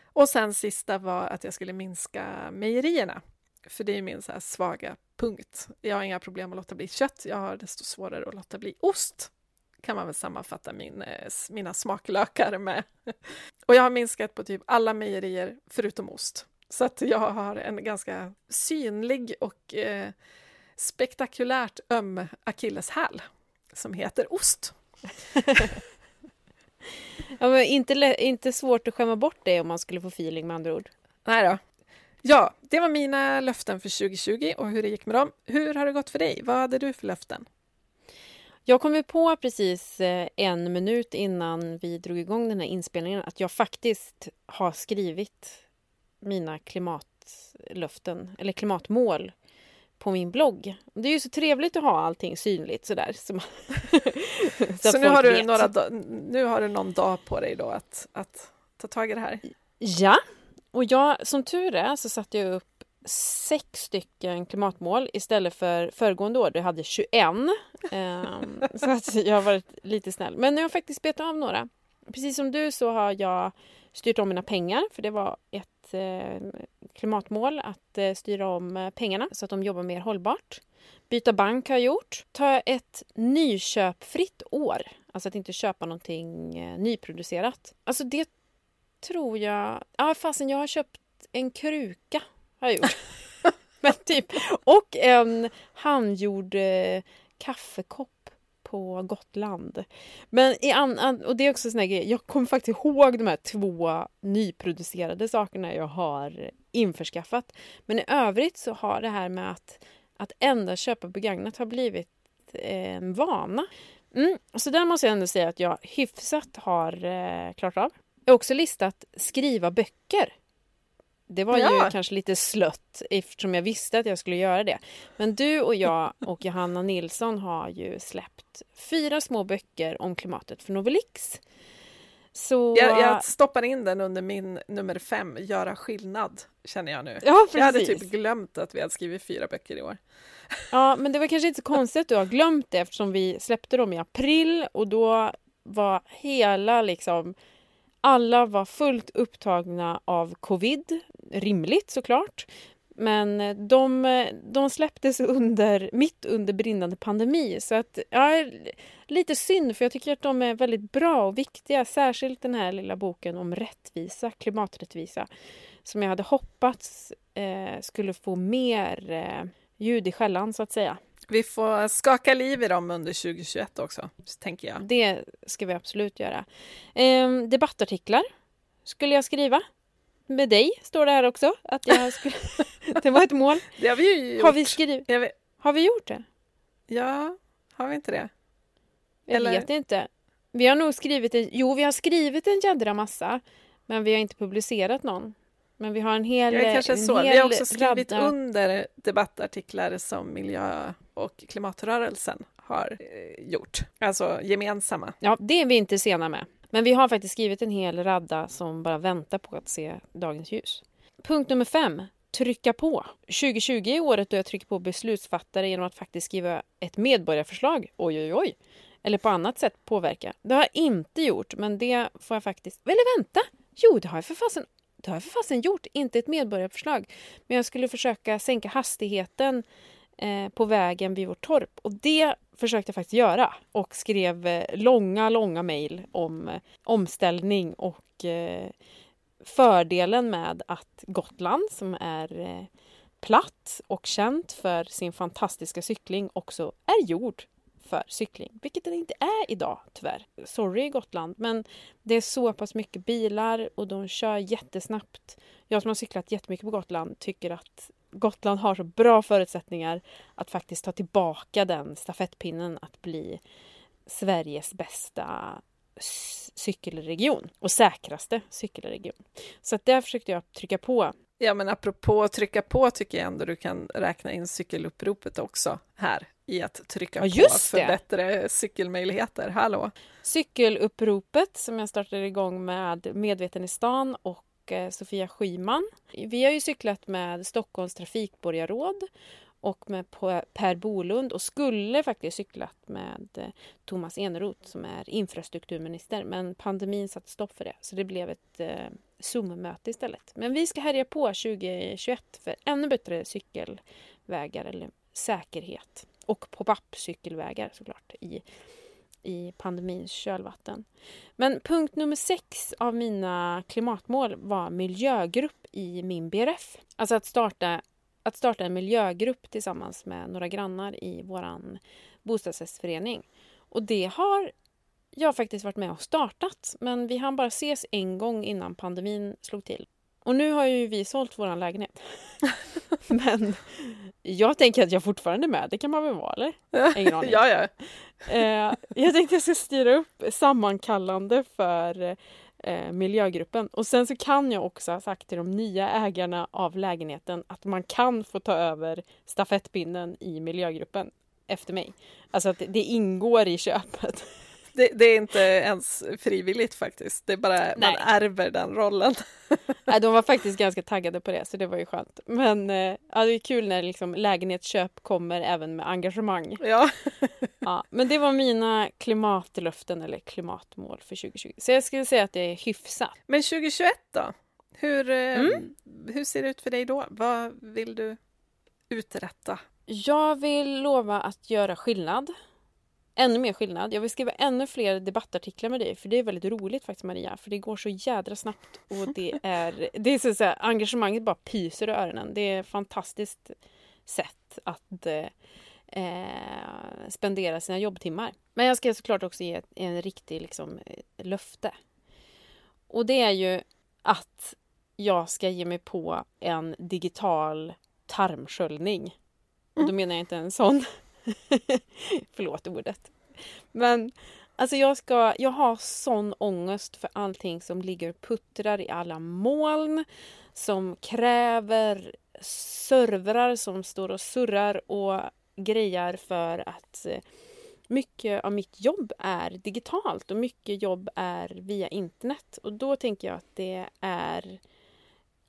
Och sen sista var att jag skulle minska mejerierna, för det är min så svaga punkt. Jag har inga problem att låta bli kött, jag har desto svårare att låta bli ost kan man väl sammanfatta min, eh, mina smaklökar med. Och jag har minskat på typ alla mejerier förutom ost. Så att jag har en ganska synlig och eh, spektakulärt öm akilleshäl som heter ost. ja, men inte, inte svårt att skämma bort det om man skulle få feeling med andra ord. Nej då. Ja, det var mina löften för 2020 och hur det gick med dem. Hur har det gått för dig? Vad hade du för löften? Jag kom på precis eh, en minut innan vi drog igång den här inspelningen att jag faktiskt har skrivit mina klimatlöften, eller klimatmål, på min blogg. Det är ju så trevligt att ha allting synligt sådär. Så, så, så nu, har du några nu har du någon dag på dig då att, att ta tag i det här? Ja, och jag, som tur är så satte jag upp sex stycken klimatmål istället för föregående år, då jag hade 21. Um, ehm, så att jag har varit lite snäll. Men nu har jag faktiskt betat av några. Precis som du så har jag styrt om mina pengar, för det var ett eh, klimatmål att eh, styra om eh, pengarna så att de jobbar mer hållbart. Byta bank har jag gjort. Ta ett nyköpfritt år. Alltså att inte köpa någonting eh, nyproducerat. Alltså det tror jag... Ja, fasen jag har köpt en kruka. Har jag gjort. Men typ. Och en handgjord eh, kaffekopp på Gotland. Men i an, och det är också sån här grej, jag kommer faktiskt ihåg de här två nyproducerade sakerna jag har införskaffat. Men i övrigt så har det här med att, att endast köpa begagnat har blivit eh, en vana. Mm, så där måste jag ändå säga att jag hyfsat har eh, klarat av. Jag har också listat skriva böcker. Det var ja. ju kanske lite slött eftersom jag visste att jag skulle göra det. Men du och jag och Johanna Nilsson har ju släppt fyra små böcker om klimatet för Novelix. Så... Jag, jag, stoppar in den under min nummer fem, Göra skillnad, känner jag nu. Ja, precis. Jag hade typ glömt att vi hade skrivit fyra böcker i år. Ja, men det var kanske inte så konstigt att du har glömt det eftersom vi släppte dem i april och då var hela liksom alla var fullt upptagna av covid, rimligt såklart. Men eh, de, eh, de släpptes under, mitt under brinnande pandemi. Så att, ja, lite synd, för jag tycker att de är väldigt bra och viktiga. Särskilt den här lilla boken om rättvisa, klimaträttvisa. Som jag hade hoppats eh, skulle få mer eh, ljud i skällan, så att säga. Vi får skaka liv i dem under 2021 också, tänker jag. Det ska vi absolut göra. Eh, debattartiklar skulle jag skriva. Med dig, står det här också. Att jag skulle... det var ett mål. Det har vi ju gjort. Har vi, skrivit... har vi gjort det? Ja, har vi inte det? Jag Eller... vet inte. Vi har nog skrivit en... Jo, vi har skrivit en jädra massa. Men vi har inte publicerat någon. Men vi har en hel... Ja, kanske så. Vi har också skrivit radda... under debattartiklar som miljö och klimatrörelsen har eh, gjort. Alltså gemensamma. Ja, det är vi inte sena med. Men vi har faktiskt skrivit en hel radda som bara väntar på att se dagens ljus. Punkt nummer fem. Trycka på. 2020 är året då jag trycker på beslutsfattare genom att faktiskt skriva ett medborgarförslag. Oj, oj, oj. Eller på annat sätt påverka. Det har jag inte gjort, men det får jag faktiskt... Eller vänta! Jo, det har jag för fasen det har jag för fasen gjort, inte ett medborgarförslag. Men jag skulle försöka sänka hastigheten eh, på vägen vid vårt torp. Och det försökte jag faktiskt göra. Och skrev eh, långa, långa mejl om eh, omställning och eh, fördelen med att Gotland, som är eh, platt och känt för sin fantastiska cykling, också är gjord för cykling, vilket den inte är idag tyvärr. Sorry Gotland, men det är så pass mycket bilar och de kör jättesnabbt. Jag som har cyklat jättemycket på Gotland tycker att Gotland har så bra förutsättningar att faktiskt ta tillbaka den stafettpinnen att bli Sveriges bästa cykelregion och säkraste cykelregion. Så att där försökte jag trycka på Ja, men apropå att trycka på tycker jag ändå du kan räkna in cykeluppropet också här i att trycka ja, på för det. bättre cykelmöjligheter. Hallå! Cykeluppropet som jag startade igång med Medveten i stan och eh, Sofia Skyman. Vi har ju cyklat med Stockholms trafikborgarråd och med Per Bolund och skulle faktiskt cyklat med eh, Thomas Eneroth som är infrastrukturminister men pandemin satte stopp för det så det blev ett eh, Zoom-möte istället. Men vi ska härja på 2021 för ännu bättre cykelvägar eller säkerhet och pop-up cykelvägar såklart i, i pandemins kölvatten. Men punkt nummer sex av mina klimatmål var miljögrupp i min BRF. Alltså att starta att starta en miljögrupp tillsammans med några grannar i vår bostadsrättsförening. Och det har jag faktiskt varit med och startat, men vi hann bara ses en gång innan pandemin slog till. Och nu har ju vi sålt vår lägenhet. men jag tänker att jag fortfarande är med, det kan man väl vara eller? Ingen aning. ja, ja. Eh, jag tänkte att jag ska styra upp sammankallande för eh, miljögruppen. Och sen så kan jag också ha sagt till de nya ägarna av lägenheten att man kan få ta över stafettpinnen i miljögruppen efter mig. Alltså att det ingår i köpet. Det, det, är inte ens frivilligt faktiskt, det är bara Nej. man ärver den rollen. Nej, de var faktiskt ganska taggade på det, så det var ju skönt. Men eh, ja, det är kul när liksom lägenhetsköp kommer även med engagemang. Ja. ja. Men det var mina klimatlöften eller klimatmål för 2020. Så jag skulle säga att det är hyfsat. Men 2021 då? Hur, eh, mm. hur ser det ut för dig då? Vad vill du uträtta? Jag vill lova att göra skillnad ännu mer skillnad. Jag vill skriva ännu fler debattartiklar med dig för det är väldigt roligt faktiskt Maria. För det går så jädra snabbt och det är, det är så, så här, engagemanget bara pyser i öronen. Det är ett fantastiskt sätt att eh, spendera sina jobbtimmar. Men jag ska såklart också ge en riktig liksom, löfte. Och det är ju att jag ska ge mig på en digital tarmsköljning. Och då mm. menar jag inte en sån. Förlåt ordet. Men alltså jag, ska, jag har sån ångest för allting som ligger och puttrar i alla moln. Som kräver servrar som står och surrar och grejar för att eh, mycket av mitt jobb är digitalt och mycket jobb är via internet. Och då tänker jag att det är...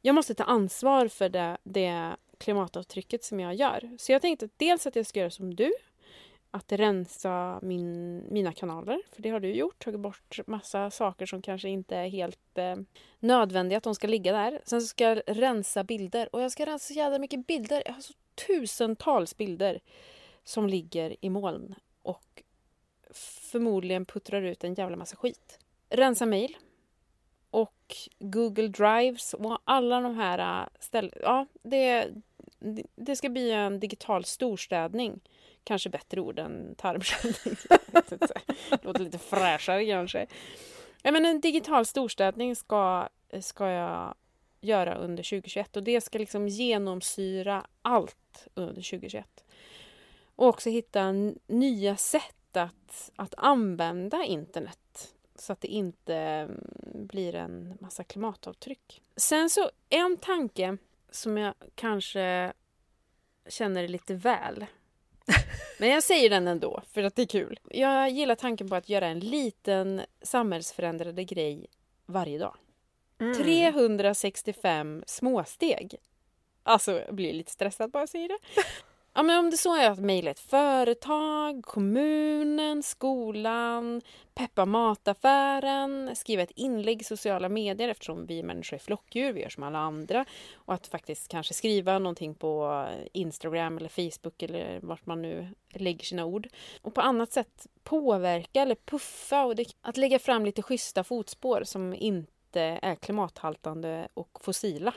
Jag måste ta ansvar för det, det klimatavtrycket som jag gör. Så jag tänkte dels att jag ska göra som du. Att rensa min, mina kanaler, för det har du gjort. Tagit bort massa saker som kanske inte är helt eh, nödvändiga att de ska ligga där. Sen så ska jag rensa bilder och jag ska rensa så jävla mycket bilder. Jag har så tusentals bilder som ligger i moln och förmodligen puttrar ut en jävla massa skit. Rensa mejl och Google Drives och alla de här äh, ställena. Ja, det, det ska bli en digital storstädning. Kanske bättre ord än tarmsköljning. Låter lite fräschare kanske. Ja, men en digital storstädning ska, ska jag göra under 2021 och det ska liksom genomsyra allt under 2021. Och också hitta nya sätt att, att använda internet så att det inte mm, blir en massa klimatavtryck. Sen så en tanke som jag kanske känner lite väl. Men jag säger den ändå, för att det är kul. Jag gillar tanken på att göra en liten samhällsförändrande grej varje dag. Mm. 365 småsteg. Alltså, jag blir lite stressad bara jag säger det. Ja, men om det så är att mejla ett företag, kommunen, skolan, peppa mataffären, skriva ett inlägg i sociala medier eftersom vi människor är flockdjur, vi gör som alla andra. Och att faktiskt kanske skriva någonting på Instagram eller Facebook eller vart man nu lägger sina ord. Och på annat sätt påverka eller puffa och det, att lägga fram lite schyssta fotspår som inte är klimathaltande och fossila.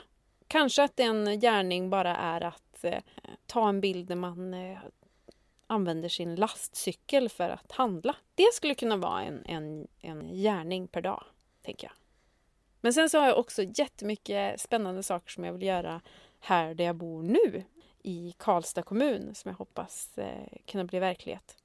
Kanske att en gärning bara är att eh, ta en bild när man eh, använder sin lastcykel för att handla. Det skulle kunna vara en, en, en gärning per dag, tänker jag. Men sen så har jag också jättemycket spännande saker som jag vill göra här där jag bor nu i Karlstad kommun som jag hoppas eh, kunna bli verklighet.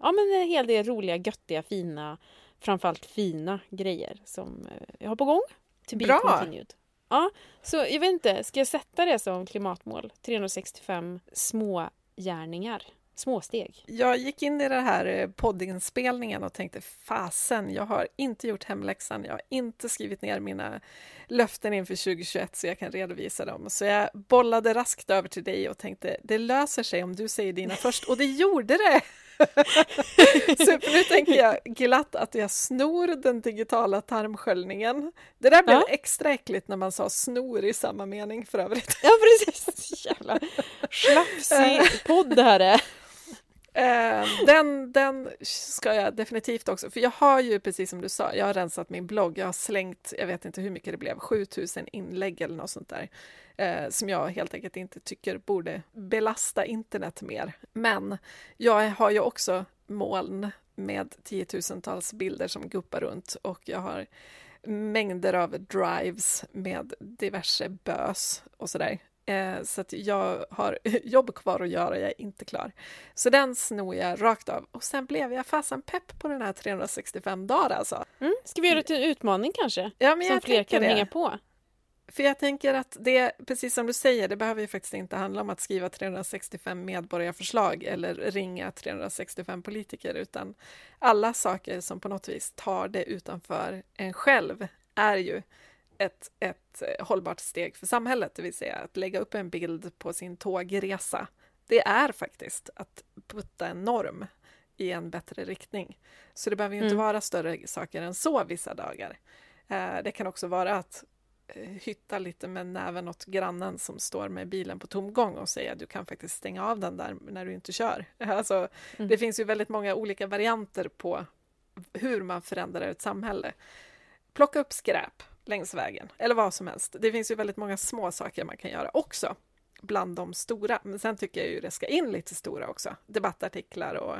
Ja, men en hel del roliga, göttiga, fina, framförallt fina grejer som eh, jag har på gång. To be Bra! Continued. Ja, så jag vet inte, ska jag sätta det som klimatmål? 365 små gärningar, små steg. Jag gick in i den här eh, poddinspelningen och tänkte fasen, jag har inte gjort hemläxan, jag har inte skrivit ner mina löften inför 2021 så jag kan redovisa dem. Så jag bollade raskt över till dig och tänkte det löser sig om du säger dina först och det gjorde det! så nu tänker jag glatt att jag snor den digitala tarmsköljningen. Det där blev ja. extra äckligt när man sa snor i samma mening för övrigt. Ja precis, jävla slafsig podd det här är. Eh, den, den ska jag definitivt också, för jag har ju precis som du sa, jag har rensat min blogg, jag har slängt, jag vet inte hur mycket det blev, 7000 inlägg eller något sånt där, eh, som jag helt enkelt inte tycker borde belasta internet mer. Men jag har ju också moln med tiotusentals bilder som guppar runt och jag har mängder av drives med diverse bös och sådär. Eh, så att jag har jobb kvar att göra, jag är inte klar. Så den snor jag rakt av. Och sen blev jag fasen pepp på den här 365 dagar alltså. Mm. Ska vi göra det till en utmaning kanske? Ja, men Som fler kan det. hänga på? För jag tänker att det, precis som du säger, det behöver ju faktiskt inte handla om att skriva 365 medborgarförslag eller ringa 365 politiker, utan alla saker som på något vis tar det utanför en själv är ju ett, ett eh, hållbart steg för samhället, det vill säga att lägga upp en bild på sin tågresa. Det är faktiskt att putta en norm i en bättre riktning. Så det behöver ju inte mm. vara större saker än så vissa dagar. Eh, det kan också vara att hytta lite med näven åt grannen som står med bilen på tomgång och säga du kan faktiskt stänga av den där när du inte kör. Alltså, mm. Det finns ju väldigt många olika varianter på hur man förändrar ett samhälle. Plocka upp skräp längs vägen, eller vad som helst. Det finns ju väldigt många små saker man kan göra också bland de stora. Men sen tycker jag ju det ska in lite stora också. Debattartiklar och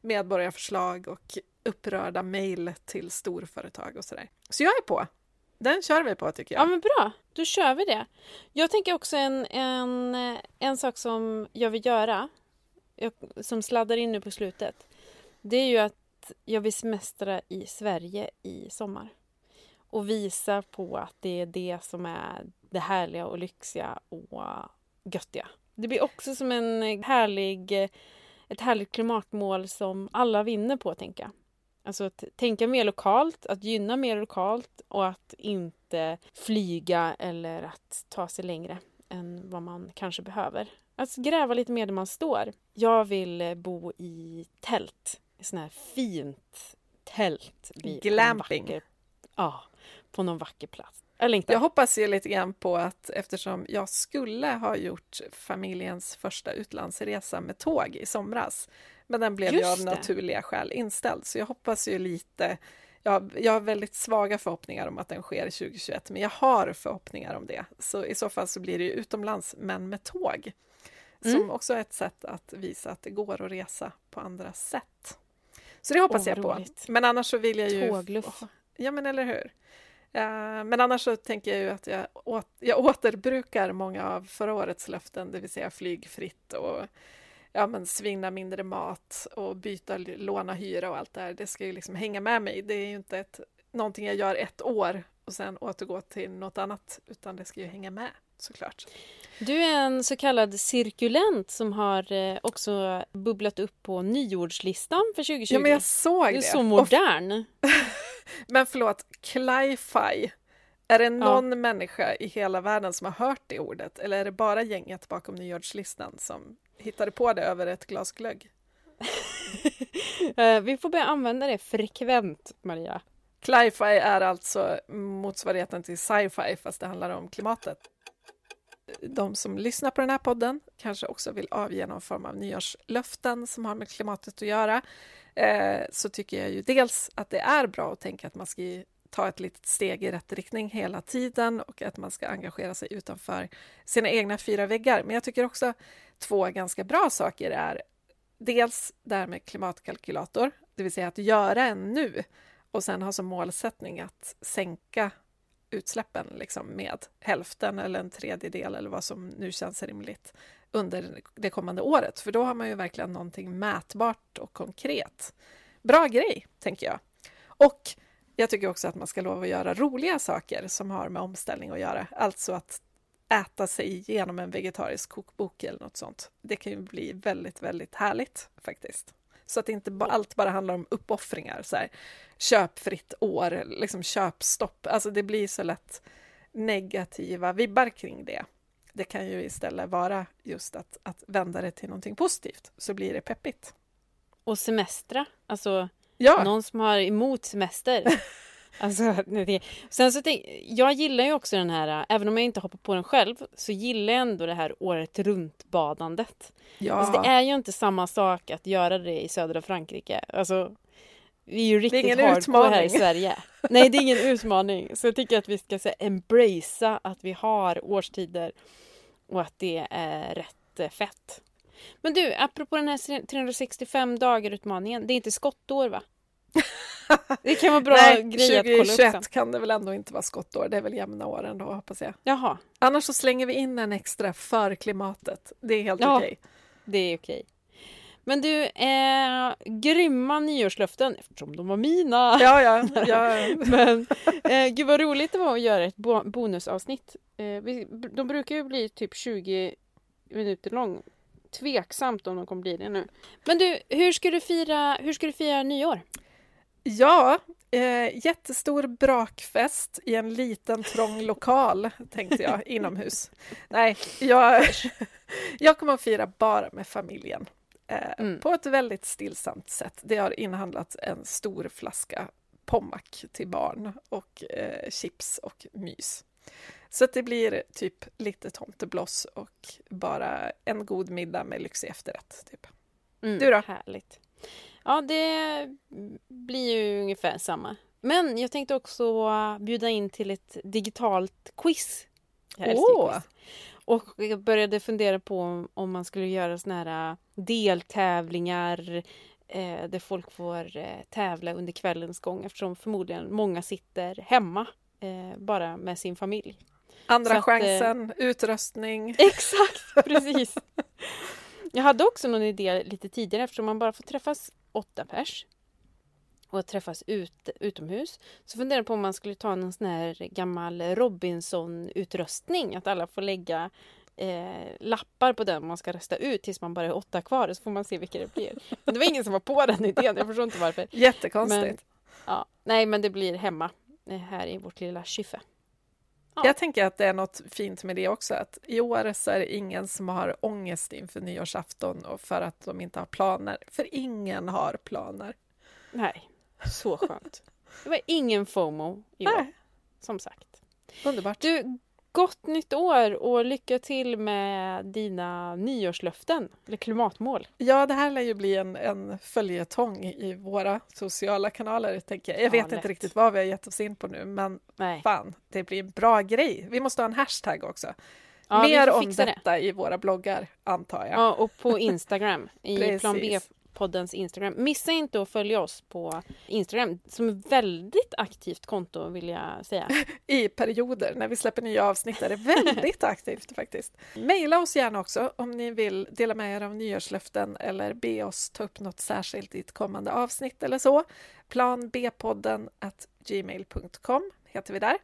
medborgarförslag och upprörda mejl till storföretag och sådär. Så jag är på. Den kör vi på tycker jag. Ja men bra, då kör vi det. Jag tänker också en, en, en sak som jag vill göra, som sladdar in nu på slutet. Det är ju att jag vill semestra i Sverige i sommar. Och visa på att det är det som är det härliga och lyxiga och göttiga. Det blir också som en härlig, ett härligt klimatmål som alla vinner på, tänker jag. Alltså att tänka mer lokalt, att gynna mer lokalt och att inte flyga eller att ta sig längre än vad man kanske behöver. Att gräva lite mer där man står. Jag vill bo i tält. Sån här fint tält. Glamping. Ja, på någon vacker plats. Jag, jag hoppas ju lite grann på att eftersom jag skulle ha gjort familjens första utlandsresa med tåg i somras, men den blev ju av naturliga skäl inställd, så jag hoppas ju lite jag, jag har väldigt svaga förhoppningar om att den sker 2021, men jag har förhoppningar om det. Så i så fall så blir det ju utomlands, men med tåg. Som mm. också är ett sätt att visa att det går att resa på andra sätt. Så det hoppas oh, jag på. Roligt. Men annars så vill jag ju... Tågluff. Ja, men eller hur. Uh, men annars så tänker jag ju att jag, jag återbrukar många av förra årets löften, det vill säga flygfritt och ja, men svinna mindre mat och byta, låna, hyra och allt det här. Det ska ju liksom hänga med mig. Det är ju inte ett, någonting jag gör ett år och sen återgå till något annat, utan det ska ju hänga med såklart. Du är en så kallad cirkulent som har eh, också bubblat upp på nyordslistan för 2020. Ja, men jag såg det. Du är så modern. men förlåt, Cli-Fi. Är det någon ja. människa i hela världen som har hört det ordet eller är det bara gänget bakom nyordslistan som hittade på det över ett glas glögg? Eh, vi får börja använda det frekvent, Maria. Cli-Fi är alltså motsvarigheten till sci-fi fast det handlar om klimatet de som lyssnar på den här podden kanske också vill avge någon form av nyårslöften som har med klimatet att göra, eh, så tycker jag ju dels att det är bra att tänka att man ska ta ett litet steg i rätt riktning hela tiden och att man ska engagera sig utanför sina egna fyra väggar. Men jag tycker också två ganska bra saker är dels det här med klimatkalkylator, det vill säga att göra en nu och sen ha som målsättning att sänka utsläppen liksom med hälften eller en tredjedel eller vad som nu känns rimligt under det kommande året. För då har man ju verkligen någonting mätbart och konkret. Bra grej, tänker jag. Och jag tycker också att man ska lova att göra roliga saker som har med omställning att göra. Alltså att äta sig igenom en vegetarisk kokbok eller något sånt. Det kan ju bli väldigt, väldigt härligt faktiskt. Så att inte allt bara handlar om uppoffringar. Så här, köpfritt år, liksom köpstopp. Alltså det blir så lätt negativa vibbar kring det. Det kan ju istället vara just att, att vända det till någonting positivt, så blir det peppigt. Och semestra, alltså ja. någon som har emot semester. Alltså, det, sen så tänk, jag gillar ju också den här, även om jag inte hoppar på den själv, så gillar jag ändå det här året runt badandet. Ja. Alltså, det är ju inte samma sak att göra det i södra Frankrike. Alltså, vi är ju riktigt är hardcore utmaning. här i Sverige. Nej, det är ingen utmaning. Så jag tycker att vi ska så, embracea att vi har årstider och att det är rätt eh, fett. Men du, apropå den här 365 dagar utmaningen, det är inte skottår va? Det kan vara bra Nej, grej att kolla upp 2021 kan det väl ändå inte vara skottår, det är väl jämna år ändå hoppas jag. Jaha. Annars så slänger vi in en extra för klimatet. Det är helt ja, okej. Det är okej. Men du, eh, grymma nyårslöften eftersom de var mina. Ja, ja. ja. Men eh, gud vad roligt det var att göra ett bo bonusavsnitt. Eh, vi, de brukar ju bli typ 20 minuter lång. Tveksamt om de kommer bli det nu. Men du, hur ska du fira, hur ska du fira nyår? Ja, eh, jättestor brakfest i en liten trång lokal, tänkte jag, inomhus. Nej, jag, jag kommer att fira bara med familjen. Eh, mm. På ett väldigt stillsamt sätt. Det har inhandlat en stor flaska Pommac till barn och eh, chips och mys. Så det blir typ lite tomtebloss och bara en god middag med lyxig efterrätt. Typ. Mm, Du då? Härligt. Ja, det blir ju ungefär samma. Men jag tänkte också bjuda in till ett digitalt quiz. Åh! quiz. Och jag började fundera på om- man skulle göra såna här deltävlingar eh, där folk får eh, tävla under kvällens gång eftersom förmodligen många sitter hemma eh, bara med sin familj. Andra att, eh, chansen, utröstning. Exakt, precis. Jag hade också någon idé lite tidigare eftersom man bara får träffas åtta pers och träffas ut, utomhus. Så funderade jag på om man skulle ta någon sån här gammal Robinson-utröstning. Att alla får lägga eh, lappar på den man ska rösta ut tills man bara är åtta kvar. Så får man se vilka det blir. Men det var ingen som var på den idén. Jag förstår inte varför. Jättekonstigt. Men- Ja, nej, men det blir hemma eh, här i vårt lilla kyffe. Ja. Jag tänker att det är något fint med det också, att i år så är det ingen som har ångest inför nyårsafton och för att de inte har planer. För ingen har planer. Nej, så skönt. Det var ingen FOMO i år, som sagt. underbart. Du, gott nytt år och lycka till med dina nyårslöften, eller klimatmål. Ja, det här lär ju bli en, en följetong i våra sociala kanaler, tänker jag. Jag Ja, vet lätt. inte riktigt vad vi har gett oss in på nu, men Nej. fan, det blir en bra grej. Vi måste ha en hashtag också. Ja, Mer om fixa det. detta i våra bloggar, antar jag. Ja, och på Instagram, i. Plan B-poddens Instagram. Missa inte att följa oss på Instagram, som är väldigt aktivt konto vill jag säga. i perioder. När vi släpper nya avsnitt är det väldigt aktivt faktiskt. Maila oss gärna också om ni vill dela med er av nyårslöften eller be oss ta upp något särskilt i ett kommande avsnitt eller så. Planbpodden gmail.com heter vi där.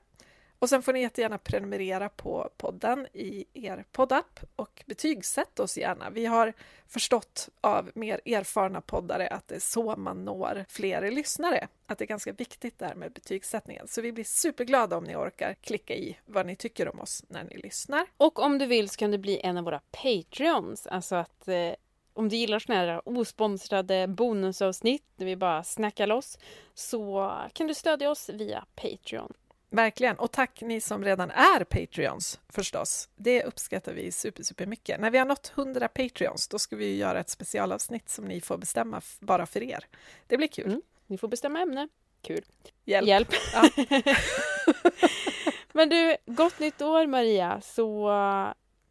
Och sen får ni jättegärna prenumerera på podden i er poddapp och betygsätt oss gärna. Vi har förstått av mer erfarna poddare att det är så man når fler lyssnare. Att det är ganska viktigt där med betygssättningen. Så vi blir superglada om ni orkar klicka i vad ni tycker om oss när ni lyssnar. Och om du vill så kan du bli en av våra Patreons. Alltså att eh, om du gillar såna här osponsrade bonusavsnitt där vi bara snackar loss så kan du stödja oss via Patreon. Verkligen. Och tack ni som redan är Patreons förstås. Det uppskattar vi super, super mycket. När vi har nått 100 Patreons då ska vi göra ett specialavsnitt som ni får bestämma bara för er. Det blir kul. Mm. Ni får bestämma ämne. Kul. Hjälp. Hjälp. Ja. Men du, gott nytt år Maria, så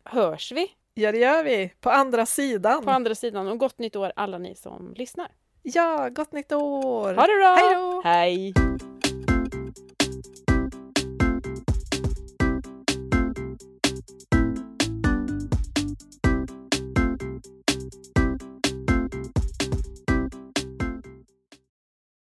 hörs vi Ja, det gör vi. På andra sidan. på andra sidan. Och gott nytt år alla ni som lyssnar. Ja, gott nytt år! Ha det bra! Hej då! Hej!